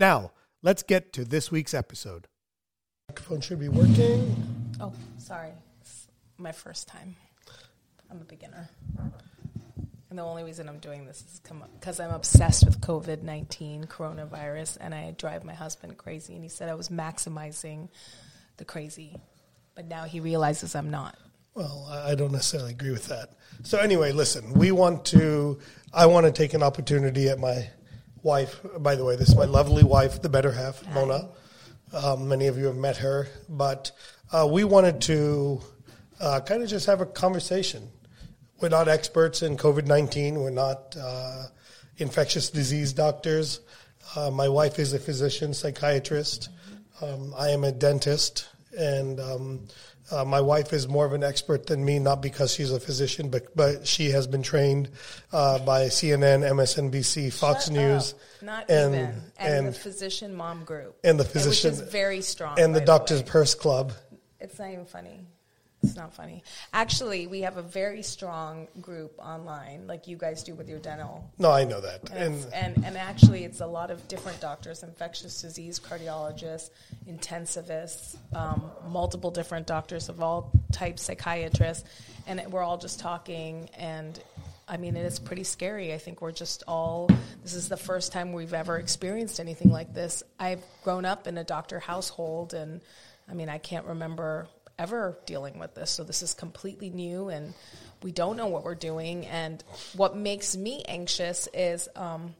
Now, let's get to this week's episode. Microphone should be working. Oh, sorry. It's my first time. I'm a beginner. And the only reason I'm doing this is because I'm obsessed with COVID 19, coronavirus, and I drive my husband crazy. And he said I was maximizing the crazy. But now he realizes I'm not. Well, I don't necessarily agree with that. So, anyway, listen, we want to, I want to take an opportunity at my wife. By the way, this is my lovely wife, the better half, Hi. Mona. Um, many of you have met her, but uh, we wanted to uh, kind of just have a conversation. We're not experts in COVID 19, we're not uh, infectious disease doctors. Uh, my wife is a physician, psychiatrist. Um, I am a dentist, and um, uh, my wife is more of an expert than me, not because she's a physician, but but she has been trained uh, by CNN, MSNBC, Fox Shut News, up. not and, even, and, and, the physician mom group, and the physician, which is very strong, and the Doctors Purse Club. It's not even funny. It's not funny. Actually, we have a very strong group online, like you guys do with your dental. No, I know that. And, and, and, and, actually, it's a lot of different doctors infectious disease cardiologists, intensivists, um, multiple different doctors of all types, psychiatrists, and we're all just talking. And I mean, it is pretty scary. I think we're just all, this is the first time we've ever experienced anything like this. I've grown up in a doctor household, and I mean, I can't remember ever dealing with this. So this is completely new and we don't know what we're doing. And what makes me anxious is, um,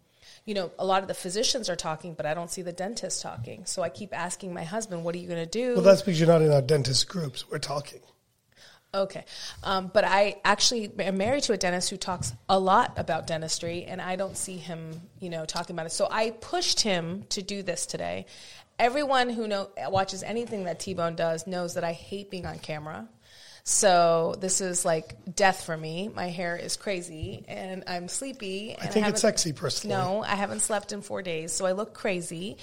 you know, a lot of the physicians are talking, but I don't see the dentist talking. So I keep asking my husband, what are you going to do? Well, that's because you're not in our dentist groups. We're talking. Okay. Um, but I actually am married to a dentist who talks a lot about dentistry, and I don't see him, you know, talking about it. So I pushed him to do this today everyone who know watches anything that T Bone does knows that I hate being on camera. So this is like death for me. My hair is crazy and I'm sleepy. I think I it's sexy personally. No, I haven't slept in four days, so I look crazy.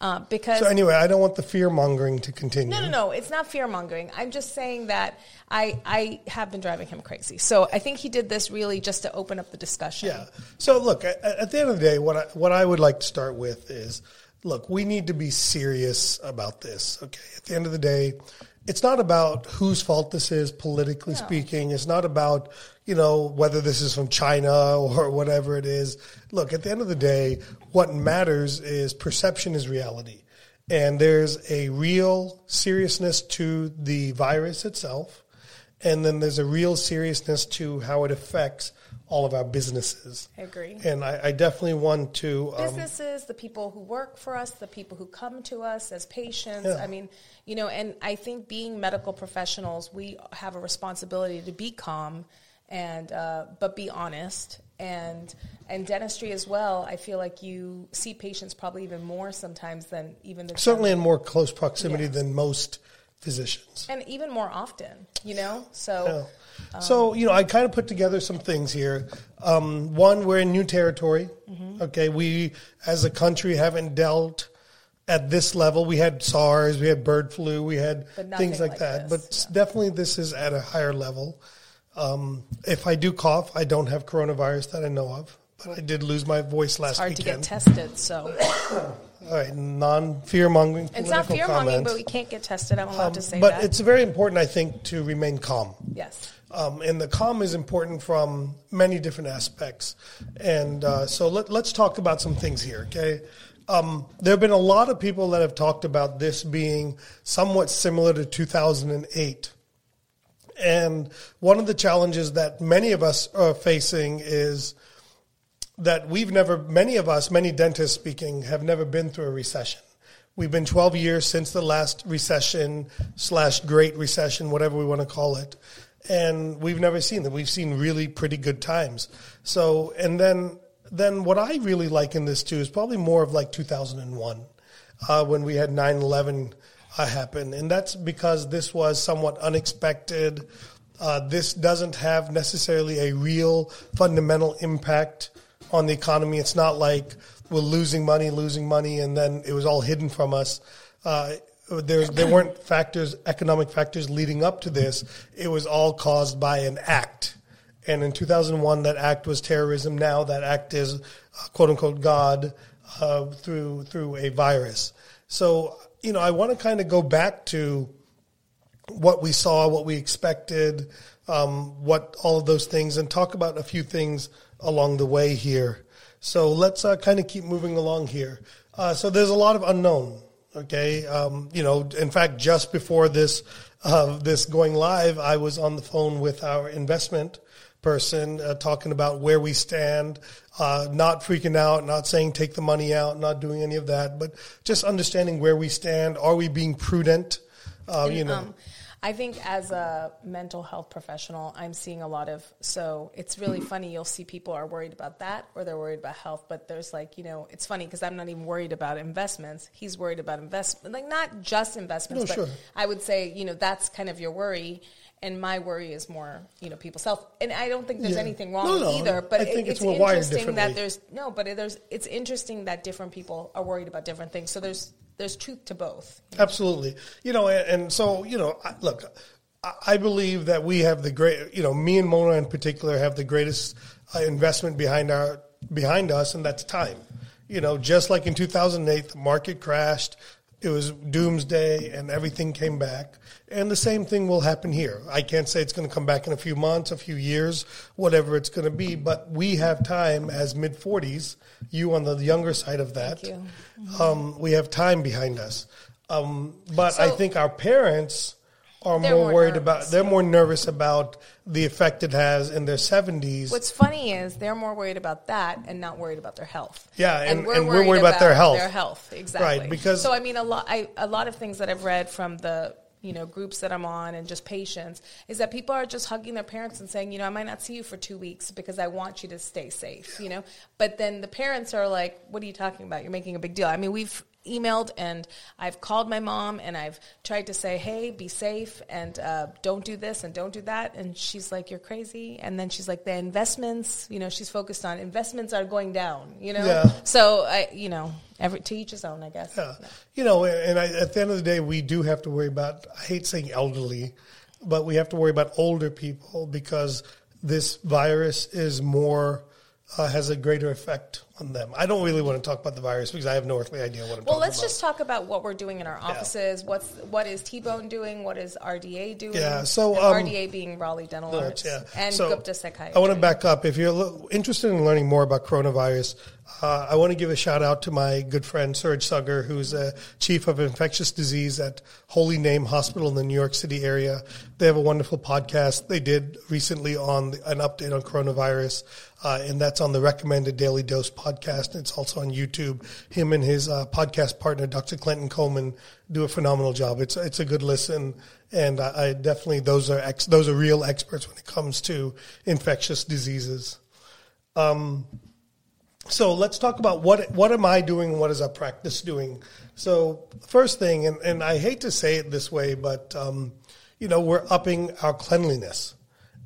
Uh, because so anyway, I don't want the fear mongering to continue. No, no, no. It's not fear mongering. I'm just saying that I I have been driving him crazy. So I think he did this really just to open up the discussion. Yeah. So look, at, at the end of the day, what I, what I would like to start with is look, we need to be serious about this. Okay. At the end of the day, it's not about whose fault this is, politically no. speaking. It's not about, you know, whether this is from China or whatever it is. Look, at the end of the day, what matters is perception is reality. And there's a real seriousness to the virus itself. And then there's a real seriousness to how it affects all of our businesses. I agree. And I, I definitely want to. Um, businesses, the people who work for us, the people who come to us as patients. Yeah. I mean, you know, and I think being medical professionals, we have a responsibility to be calm and uh, but be honest and and dentistry as well i feel like you see patients probably even more sometimes than even the certainly in more close proximity yeah. than most physicians and even more often you know so yeah. So, you know, I kind of put together some things here. Um, one, we're in new territory. Mm-hmm. Okay. We, as a country, haven't dealt at this level. We had SARS, we had bird flu, we had things like, like that. This, but yeah. definitely this is at a higher level. Um, if I do cough, I don't have coronavirus that I know of. But I did lose my voice last it's hard weekend. to get tested, so. All right, non fear mongering. It's not fear mongering, but we can't get tested. I'm allowed um, to say but that. But it's very important, I think, to remain calm. Yes. Um, and the calm is important from many different aspects. And uh, so let, us talk about some things here, okay? Um, there have been a lot of people that have talked about this being somewhat similar to 2008. And one of the challenges that many of us are facing is that we've never, many of us, many dentists speaking, have never been through a recession. We've been 12 years since the last recession slash great recession, whatever we want to call it. And we've never seen that. We've seen really pretty good times. So, and then, then what I really like in this too is probably more of like 2001, uh, when we had 9 11 uh, happen. And that's because this was somewhat unexpected. Uh, this doesn't have necessarily a real fundamental impact on the economy. It's not like we're losing money, losing money, and then it was all hidden from us. Uh, there, there weren't factors, economic factors leading up to this. It was all caused by an act. And in 2001, that act was terrorism. Now that act is, uh, quote unquote, God uh, through through a virus. So you know, I want to kind of go back to what we saw, what we expected, um, what all of those things, and talk about a few things along the way here. So let's uh, kind of keep moving along here. Uh, so there's a lot of unknown. Okay, um, you know, in fact, just before this uh, this going live, I was on the phone with our investment person uh, talking about where we stand, uh, not freaking out, not saying take the money out, not doing any of that, but just understanding where we stand. Are we being prudent? Uh, and, you know. Um, I think as a mental health professional, I'm seeing a lot of so it's really funny. You'll see people are worried about that or they're worried about health, but there's like you know it's funny because I'm not even worried about investments. He's worried about investment, like not just investments, no, but sure. I would say you know that's kind of your worry and my worry is more, you know, people's health. And I don't think there's yeah. anything wrong no, no. either. But it, it's, it's interesting that there's no, but it, there's it's interesting that different people are worried about different things. So there's there's truth to both. Absolutely, you know, and, and so you know, I, look, I believe that we have the great, you know, me and Mona in particular have the greatest uh, investment behind our behind us, and that's time. You know, just like in 2008, the market crashed. It was doomsday, and everything came back and the same thing will happen here. I can't say it's going to come back in a few months, a few years, whatever it's going to be, but we have time as mid 40s, you on the younger side of that. Um, we have time behind us. Um, but so, I think our parents are more, more, worried nervous, about, they're more nervous about the effect it has in their 70s. What's funny is they're more worried about that and not worried about their health. Yeah, and, and we're, and worried, we're worried about, about, their health. Their health, exactly. Right, because so I mean a lot I, a lot of things that I've read from the you know groups that I'm on and just patients is that people are just hugging their parents and saying, you know, I might not see you for two weeks because I want you to stay safe, you know. But then the parents are like, what are you talking about? You're making a big deal. I mean, we've emailed and I've called my mom and I've tried to say, hey, be safe and uh, don't do this and don't do that. And she's like, you're crazy. And then she's like, the investments, you know, she's focused on investments are going down, you know? Yeah. So, I, you know, every, to each his own, I guess. Yeah. yeah. You know, and I, at the end of the day, we do have to worry about, I hate saying elderly, but we have to worry about older people because this virus is more, uh, has a greater effect on them. I don't really want to talk about the virus because I have no earthly idea what I'm well, let's about. just talk about what we're doing in our offices. Yeah. What's what is T Bone doing? What is RDA doing? Yeah, so um, RDA being Raleigh Dental Arts yeah. and so Gupta Psychiatry. I want to back up. If you're interested in learning more about coronavirus, uh, I want to give a shout out to my good friend Suraj Saggar, who's a chief of infectious disease at Holy Name Hospital in the New York City area. They have a wonderful podcast they did recently on the, an update on coronavirus, uh, and that's on the recommended Daily Dose podcast. It's also on YouTube. Him and his uh, podcast partner, Dr. Clinton Coleman, do a phenomenal job. It's it's a good listen, and I, I definitely those are ex, those are real experts when it comes to infectious diseases. Um, so let's talk about what what am I doing? What is our practice doing? So first thing, and, and I hate to say it this way, but um, you know we're upping our cleanliness,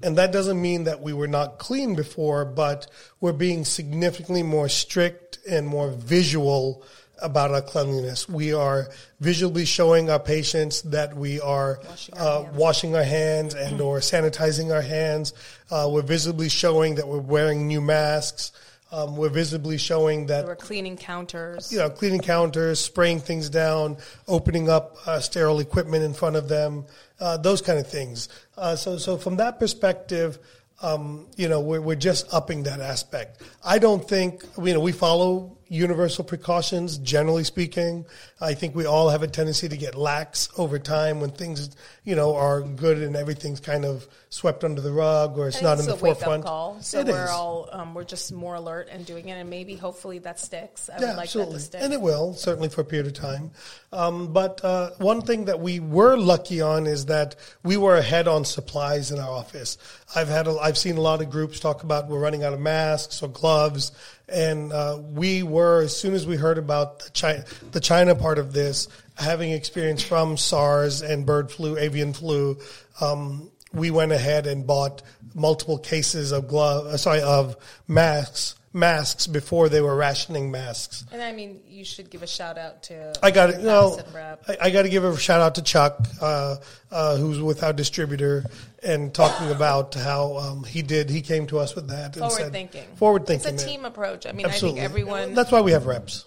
and that doesn't mean that we were not clean before, but we're being significantly more strict and more visual about our cleanliness. We are visually showing our patients that we are washing our, uh, washing our hands and or sanitizing our hands. Uh, we're visibly showing that we're wearing new masks. Um, we're visibly showing that so we're cleaning counters. You know, cleaning counters, spraying things down, opening up uh, sterile equipment in front of them, uh, those kind of things. Uh, so, so from that perspective, um, you know, we're, we're just upping that aspect. I don't think, you know, we follow universal precautions, generally speaking. I think we all have a tendency to get lax over time when things, you know, are good and everything's kind of swept under the rug or it's I not think in it's the forefront. up call. So It we're is. all um, we're just more alert and doing it, and maybe hopefully that sticks. I Yeah, would like absolutely. that to stick. And it will, certainly for a period of time. Um, but uh, one thing that we were lucky on is that we were ahead on supplies in our office. I've had, a, I've seen a lot of groups talk about we're running out of masks or gloves, and uh, we were as soon as we heard about the China, the China part of this, having experience from SARS and bird flu, avian flu. Um, we went ahead and bought multiple cases of glove, uh, sorry, of masks, masks before they were rationing masks. and I mean, you should give a shout out to I got it. No, I, I got to give a shout out to Chuck, uh, uh, who's with our distributor, and talking about how um, he did. He came to us with that. and forward said- thinking. Forward thinking. It's a team approach. I mean, Absolutely. I think everyone. That's why we have reps.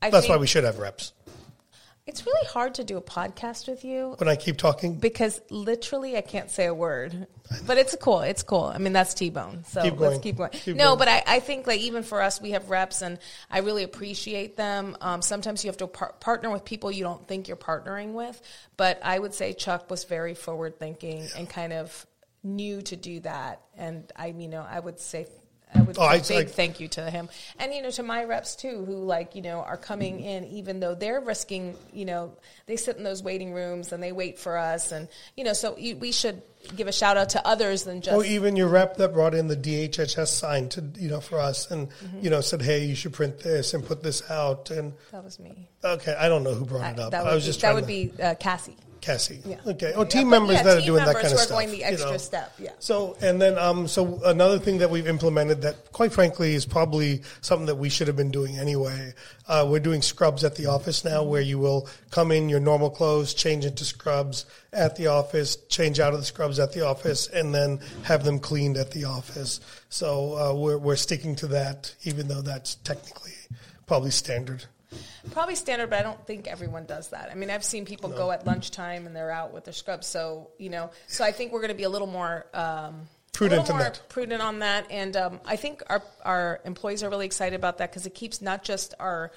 I That's why we should have reps. It's really hard to do a podcast with you When I keep talking, because literally I can't say a word. But it's cool. It's cool. I mean, that's T Bone. So Keep let's keep going. Keep no, going. but I, I think like even for us, we have reps, and I really appreciate them. Um, sometimes you have to par- partner with people you don't think you're partnering with. But I would say Chuck was very forward thinking and kind of knew to do that. And I, you know, I would say. I would Oh, I- say big I- thank you to him, and you know to my reps too, who like you know are coming in, even though they're risking, you know, they sit in those waiting rooms and they wait for us, and you know, so you, we should give a shout out to others than just or even your rep that brought in the DHHS sign to you know for us, and Mm-hmm. you know said, "Hey, you should print this and put this out." And that was me. okay, I don't know who brought it up. that would I was be, just that would to, be uh, Cassie. Cassie. Yeah. Okay. Oh, Yeah, team but members yeah, that are doing that kind of who are stuff. going the you extra know. step. Yeah. So and then um so another thing that we've implemented that quite frankly is probably something that we should have been doing anyway. Uh, we're doing scrubs at the office now, where you will come in your normal clothes, change into scrubs at the office, change out of the scrubs at the office, and then have them cleaned at the office. So uh, we're we're sticking to that, even though that's technically probably standard. Probably standard, but I don't think everyone does that. I mean, I've seen people go at lunchtime and they're out with their scrubs. So you know, so I think we're going to be a little more um, Prudent more that. prudent on that. And um, I think our our employees are really excited about that because it keeps not just our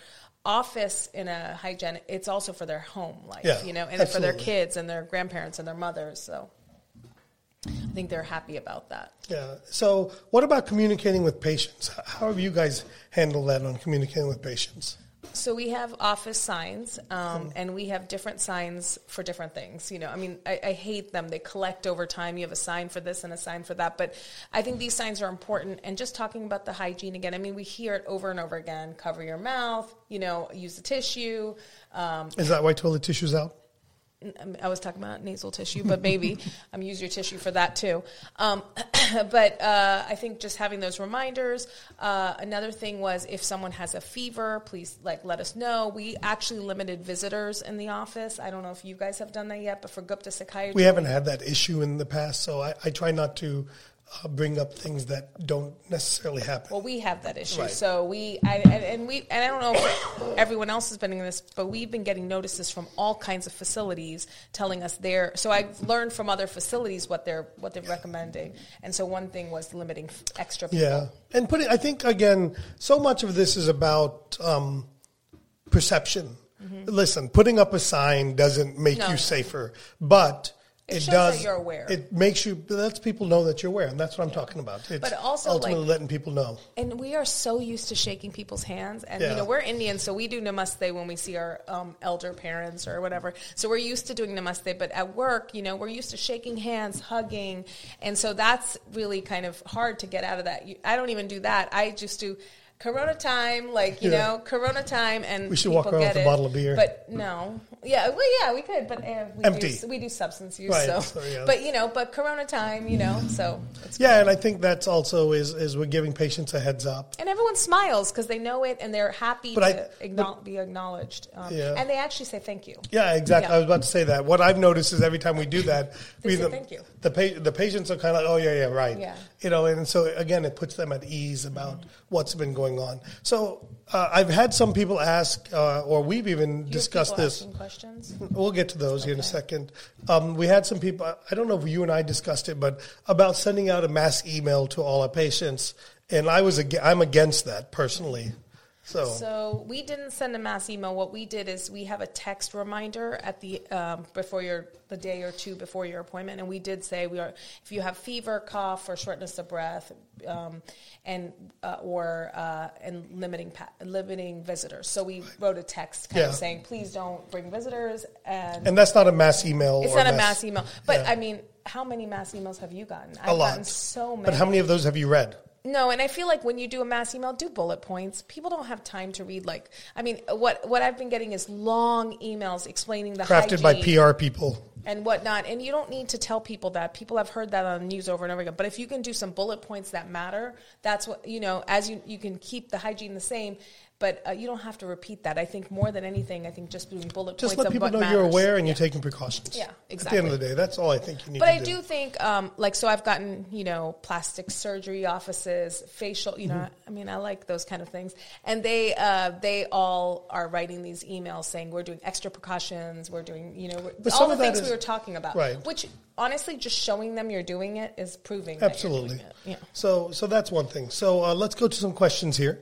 office in a hygienic; it's also for their home life. Yeah, you know, and for their kids and their grandparents and their mothers. So I think they're happy about that. Yeah. So what about communicating with patients? How have you guys handled that on communicating with patients? So we have office signs, um, and we have different signs for different things. You know, I mean, I, I hate them. They collect over time. You have a sign for this and a sign for that. But I think these signs are important. And just talking about the hygiene again, I mean, we hear it over and over again. Cover your mouth. You know, use the tissue. Um, Is that why toilet tissue's out? I was talking about nasal tissue, but maybe um, use your tissue for that too. Um, but uh, I think just having those reminders. Uh, another thing was if someone has a fever, please like let us know. We actually limited visitors in the office. I don't know if you guys have done that yet, but for Gupta Psychiatry, We haven't had that issue in the past, so I, I try not to uh, bring up things that don't necessarily happen. Well, we have that issue. Right. So we, I, and, and we, and I don't know if everyone else has been in this, but we've been getting notices from all kinds of facilities telling us their. So I've learned from other facilities what they're what they're recommending. And so one thing was limiting extra people. Yeah, and putting. I think again, so much of this is about um, perception. Listen, putting up a sign doesn't make Mm-hmm. No. you safer, but It does. that you're aware. It makes you. Lets people know that you're aware, and that's what I'm talking about. It's But also, ultimately like- letting people know. And we are so used to shaking people's hands, and you know we're Indian, so we do namaste when we see our um, elder parents or whatever. So we're used to doing namaste, but at work, you know, we're used to shaking hands, hugging, and so that's really kind of hard to get out of that. You, I don't even do that. I just do. Corona time, like you Yeah. know, Corona time, and We should walk around with a bottle of beer. But no, yeah, well, yeah, we could, but uh, we Empty. do we do substance use, Right, so, so, yeah. but you know, but Corona time, you know, so it's Yeah, and I think that's also is is we're giving patients a heads up. and everyone smiles because they know it and they're happy But to I- acknow- be acknowledged. Um, Yeah. And they actually say thank you. Yeah, exactly. Yeah. I was about to say that. What I've noticed is every time we do that, we say the, thank you. The pa- the patients are kind of like, oh yeah, yeah, right. Yeah. You know, and so again, it puts them at ease about what's been going on. So uh, I've had some people ask, uh, or we've even You discussed this. questions. We'll get to those here in a second. Um, we had some people. I don't know if you and I discussed it, but about sending out a mass email to all our patients, and I was ag- I'm against that personally. So, So we didn't send a mass email. What we did is we have a text reminder at the um, before your the day or two before your appointment, and we did say we are if you have fever, cough, or shortness of breath, um, and uh, or uh, and limiting pa- limiting visitors. So we wrote a text kind Yeah. of saying please don't bring visitors, and, and that's not a mass email. it's not a mass email. But yeah. I mean, how many mass emails have you gotten? I've A lot. gotten so many. But how many of those have you read? No, and I feel like when you do a mass email, do bullet points. People don't have time to read like I mean, what what I've been getting is long emails explaining the Crafted by PR people. and whatnot. And you don't need to tell people that. People have heard that on the news over and over again. But if you can do some bullet points that matter, that's what you know. As you you can keep the hygiene the same, but uh, you don't have to repeat that. I think more than anything, I think just doing bullet Just points let of people know matters. you're aware and Yeah. you're taking precautions. Yeah, exactly. At the end of the day, that's all I think you need to do. But I do. do think, um, like, so I've gotten, you know, plastic surgery offices, facial, you know, Mm-hmm. I mean, I like those kind of things. And they, uh, they all are writing these emails saying we're doing extra precautions, we're doing, you know, we're, all the things we were talking about. Right. Which, honestly, just showing them you're doing it is proving Absolutely. Yeah. So, so that's one thing. So uh, let's go to some questions here.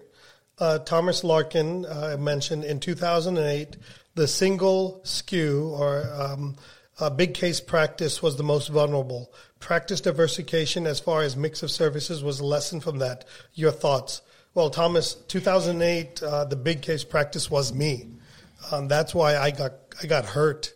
Uh, Thomas Larkin uh, mentioned in 2008 the single SKU or um, uh, big case practice was the most vulnerable. Practice diversification as far as mix of services was a lesson from that. Your thoughts? Well, Thomas, 2008, uh, the big case practice was me. Um, that's why I got I got hurt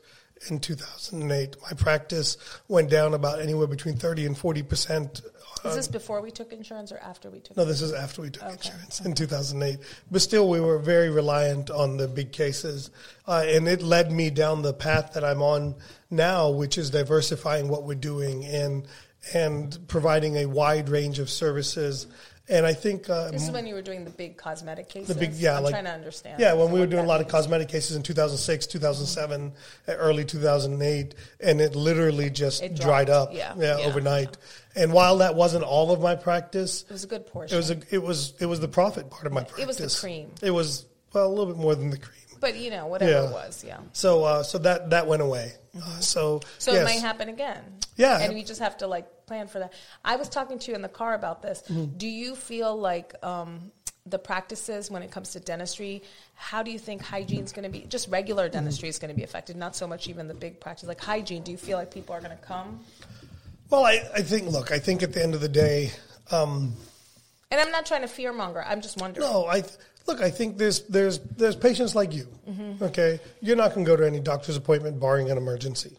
in 2008. My practice went down about anywhere between 30 and 40 percent Is this before we took insurance or after we took no, this is after we took Okay. insurance in 2008. But still, we were very reliant on the big cases. Uh, and it led me down the path that I'm on now, which is diversifying what we're doing and, and providing a wide range of services. And I think uh, This is when you were doing the big cosmetic cases. the big, yeah, I'm like trying to understand. Yeah, when we were doing a lot of cosmetic cases in 2006, 2007, uh, early 2008, and it literally just It dried up, yeah, yeah, yeah. overnight. And while that wasn't all of my practice, It was a good portion. it was a, it was it was the profit part of my practice. It was the cream. It was well a little bit more than the cream. But, you know, whatever Yeah. it was, yeah. So uh, so that that went away. Uh, so So yes. it might happen again. Yeah. And we just have to like plan for that. I was talking to you in the car about this. Mm-hmm. Do you feel like um, the practices when it comes to dentistry, how do you think hygiene is going to be, just regular Mm-hmm. dentistry is going to be affected, not so much even the big practice, like hygiene. Do you feel like people are going to come? Well, I, I think look, I think at the end of the day, um, And I'm not trying to fear monger. I'm just wondering. no, I look, I think there's there's there's patients like you. Mm-hmm. Okay, you're not going to go to any doctor's appointment barring an emergency,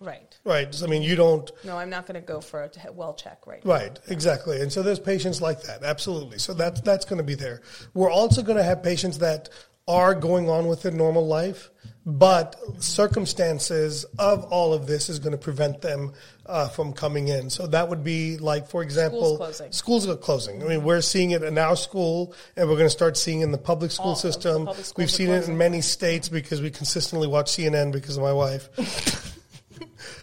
Right. right? So, I mean, you don't. No, I'm not going to go for a well check right Right, exactly. And so there's patients like that, absolutely. So that's that's going to be there. We're also going to have patients that are going on with their normal life, but circumstances of all of this is going to prevent them uh, from coming in. So that would be like, for example, closing. schools are closing. I mean, we're seeing it in our school, and we're going to start seeing it in the public school All system. public We've seen it in many states because we consistently watch CNN because of my wife.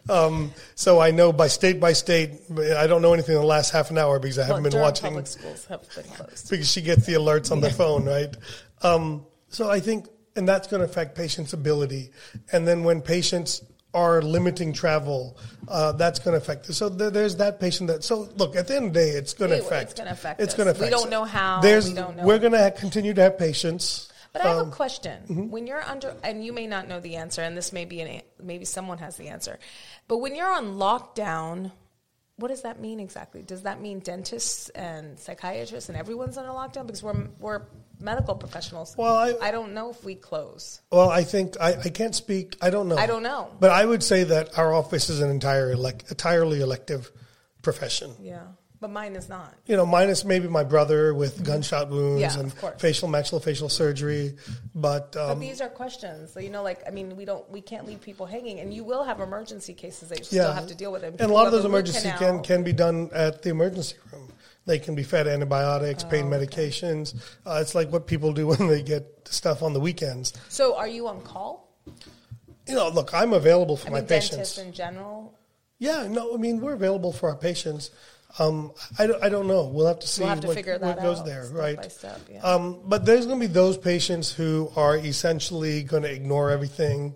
Um, so I know by state by state. I don't know anything in the last half an hour because I haven't been watching public schools have been closed. because she gets the alerts on the phone, right? Um, so I think, and that's going to affect patients' ability. And then when patients are limiting travel, uh, that's going to affect us. So there, there's that patient that. So look, at the end of the day, it's going to It- it's gonna affect It's going to We don't know how, There's, we don't know. We're going to continue to have patients. But I have Um, a question. mm-hmm. When you're under, and you may not know the answer, and this may be an, a- maybe someone has the answer. But when you're on lockdown, what does that mean exactly? Does that mean dentists and psychiatrists and everyone's on a lockdown because we're we're medical professionals? Well, I- I don't know if we close. Well, I think I, I can't speak. I don't know. I don't know. But I would say that our office is an entire elect, entirely elective profession. Yeah, but mine is not. you know, minus maybe my brother with gunshot wounds Yeah, and facial maxillofacial surgery. But, But um, these are questions. So, you know, like I mean, we don't, we can't leave people hanging, and you will have emergency cases that you yeah, still have to deal with. And a lot of those emergency can, can be done at the emergency room. They can be fed antibiotics, Oh, pain medications. Uh, it's like what people do when they get stuff on the weekends. So, are you on call? You know, look, I'm available for I my mean, patients. in general. Yeah, no, I mean, we're available for our patients. Um, I, don't, I don't know. We'll have to see We'll have to what, what goes out there, right? step, yeah. Um, but there's going to be those patients who are essentially going to ignore everything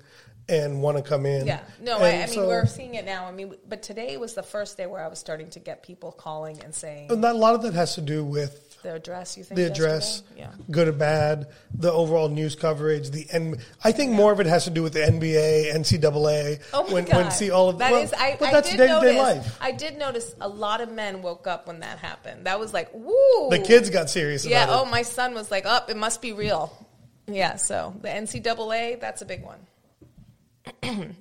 and want to come in. Yeah, no, I, And I mean so- we're seeing it now. I mean, but today was the first day where I was starting to get people calling and saying, And a lot of that has to do with The address, you think? the address, yesterday? Yeah. good or bad, the overall news coverage, the N. I think more of it has to do with the NBA, NCAA. Oh my when, god! when see all of that well, is- I, but I that's day to day life. I did notice a lot of men woke up when that happened. That was like, woo. The kids got serious Yeah. Oh, it. my son was like, up. it must be real. Yeah. So the NCAA, that's a big one.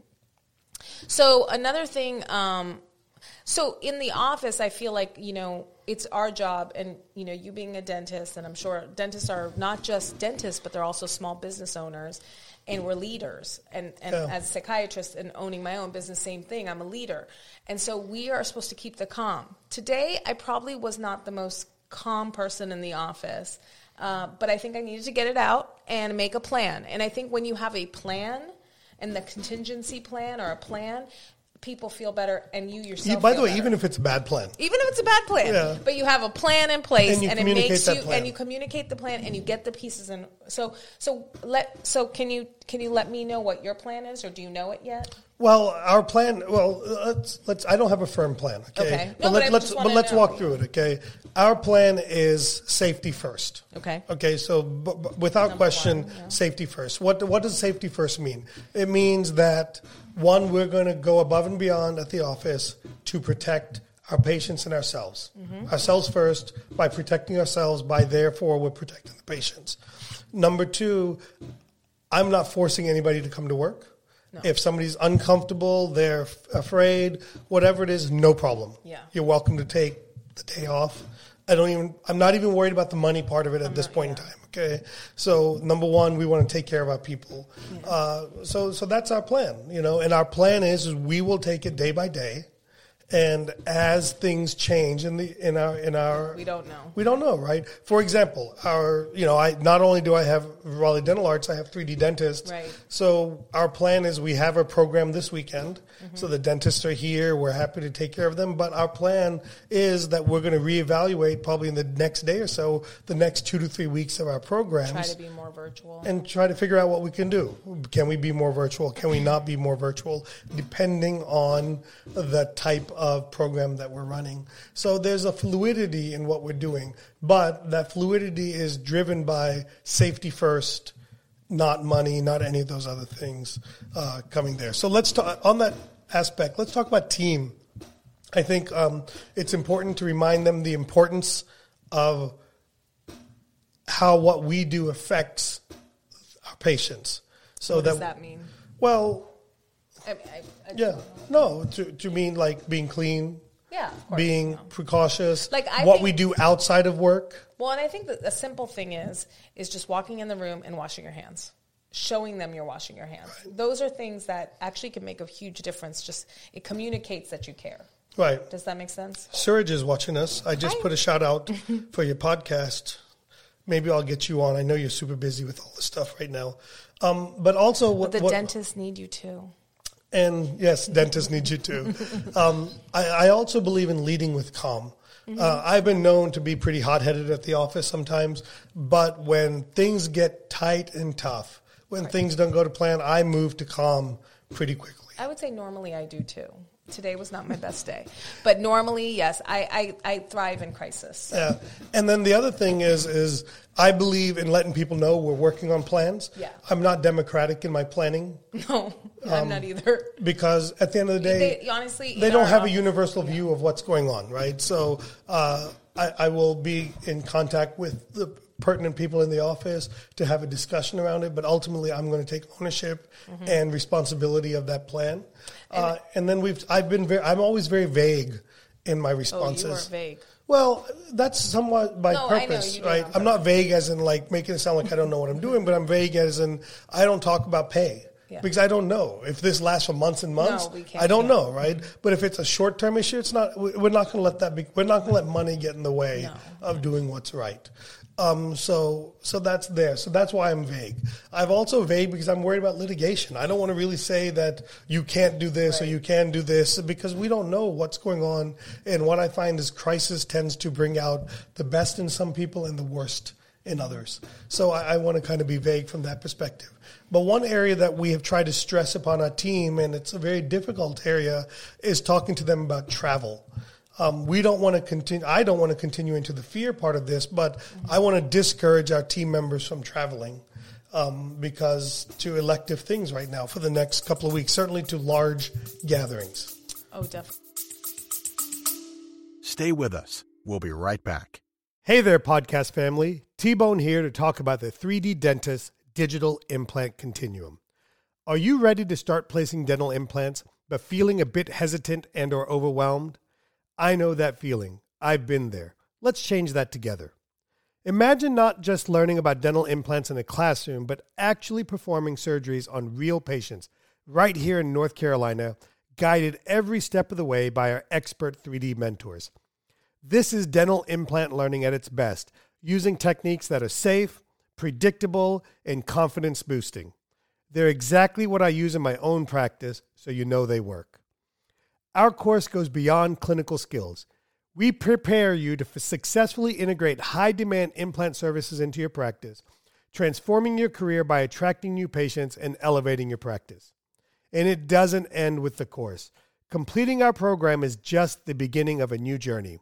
so another thing. Um, so in the office, I feel like you know it's our job, and you know you being a dentist, and I'm sure dentists are not just dentists, but they're also small business owners, and we're leaders. And and Yeah. as a psychiatrist and owning my own business, same thing. I'm a leader, and so we are supposed to keep the calm. Today, I probably was not the most calm person in the office, uh, but I think I needed to get it out and make a plan. And I think when you have a plan and the contingency plan or a plan, people feel better, and you yourself. You- by the way, better. even if it's a bad plan, Even if it's a bad plan, Yeah. but you have a plan in place, And you and, it makes you, plan. and you communicate the plan, and you get the pieces. And so, so let, so can you can you let me know what your plan is, or do you know it yet? Well, our plan. Well, let's let's. I don't have a firm plan. Okay, Okay. No, but, but let, I let's but let's know. walk through it. Okay, our plan is safety first. Okay. Okay, so b- b- without question, one, yeah. safety first. What what does safety first mean? It means that one, we're going to go above and beyond at the office to protect our patients and ourselves. Mm-hmm. Ourselves first by protecting ourselves. By therefore, we're protecting the patients. Number two, I'm not forcing anybody to come to work. If somebody's uncomfortable, they're f- afraid, whatever it is, no problem. Yeah. You're welcome to take the day off. I don't even, I'm not even worried about the money part of it at this not- point in time. Okay. So number one, we want to take care of our people. Uh, so, so that's our plan, you know, and our plan is, is we will take it day by day. And as things change in the, in our, in our, We don't know. we don't know, right? For example, our, you know, I not only do I have Raleigh Dental Arts, I have 3D dentists. Right. So our plan is we have a program this weekend. Mm-hmm. So the dentists are here. We're happy to take care of them. But our plan is that we're going to reevaluate probably in the next day or so, the next two to three weeks of our programs Try to be more virtual. and try to figure out what we can do. Can we be more virtual? Can we not be more virtual? Depending on the type of program that we're running. So there's a fluidity in what we're doing, but that fluidity is driven by safety first, not money, not any of those other things uh, coming there. So let's talk on that aspect. Let's talk about team. I think um, it's important to remind them the importance of how what we do affects our patients. So what that, does that mean? well, I, I, I, yeah, no, to, to mean like being clean, yeah, of course. being precautious, Like, I what think- we do outside of work. Well, and I think that a simple thing is is just walking in the room and washing your hands, showing them you're washing your hands. Those are things that actually can make a huge difference. Just it communicates that you care. Right. Does that make sense? Surge is watching us. I just Hi. put a shout out for your podcast. Maybe I'll get you on. I know you're super busy with all this stuff right now. Um, but also, what, The what- dentists need you too. And yes, dentists need you too. Um, I, I also believe in leading with calm. Uh, I've been known to be pretty hot headed at the office sometimes, but when things get tight and tough, when things don't go to plan, I move to calm pretty quickly. I would say normally I do too. Today was not my best day, but normally yes, I I, I thrive in crisis. Yeah. And then the other thing is is I believe in letting people know we're working on plans. Yeah. I'm not democratic in my planning No, I'm not either. because at the end of the day, They, honestly, they don't have a office- universal view of what's going on, right? So uh, I, I will be in contact with the pertinent people in the office to have a discussion around it, but ultimately I'm going to take ownership Mm-hmm. and responsibility of that plan. Uh, and then we've I've been very I'm always very vague in my Oh, responses. you weren't vague. Well, that's somewhat by No, purpose, you right? I'm not vague as in like making it sound like I don't know what I'm doing, but I'm vague as in I don't talk about pay Yeah. because I don't know if this lasts for months and months. we can't I don't know. know, right? But if it's a short term issue, it's not. we- We're not going to let that be. We're not going to let money get in the way No. of doing what's right. Um, so, so that's there. So that's why I'm vague. I've also vague because I'm worried about litigation. I don't want to really say that you can't do this or you can do this because we don't know what's going on. And what I find is crisis tends to bring out the best in some people and the worst in others. So I, I want to kind of be vague from that perspective. But one area that we have tried to stress upon our team, and it's a very difficult area, is talking to them about travel. Um, we don't want to continue. I don't want to continue into the fear part of this, but I want to discourage our team members from traveling um, because to elective things right now for the next couple of weeks, certainly to large gatherings. Oh, definitely. Stay with us. We'll be right back. Hey there, podcast family. T Bone here to talk about the 3D Dentist Digital Implant Continuum. Are you ready to start placing dental implants but feeling a bit hesitant and or overwhelmed? I know that feeling. I've been there. Let's change that together. Imagine not just learning about dental implants in a classroom, but actually performing surgeries on real patients right here in North Carolina, guided every step of the way by our expert 3D mentors. This is dental implant learning at its best, using techniques that are safe, predictable, and confidence boosting. They're exactly what I use in my own practice, so you know they work. Our course goes beyond clinical skills. We prepare you to successfully integrate high demand implant services into your practice, transforming your career by attracting new patients and elevating your practice. And it doesn't end with the course. Completing our program is just the beginning of a new journey.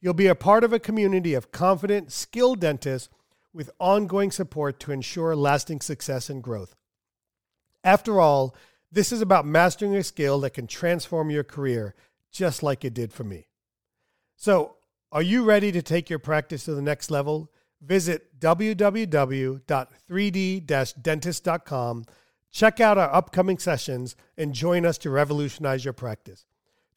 You'll be a part of a community of confident, skilled dentists with ongoing support to ensure lasting success and growth. After all, this is about mastering a skill that can transform your career, just like it did for me. So, are you ready to take your practice to the next level? Visit www.3d-dentist.com, check out our upcoming sessions, and join us to revolutionize your practice.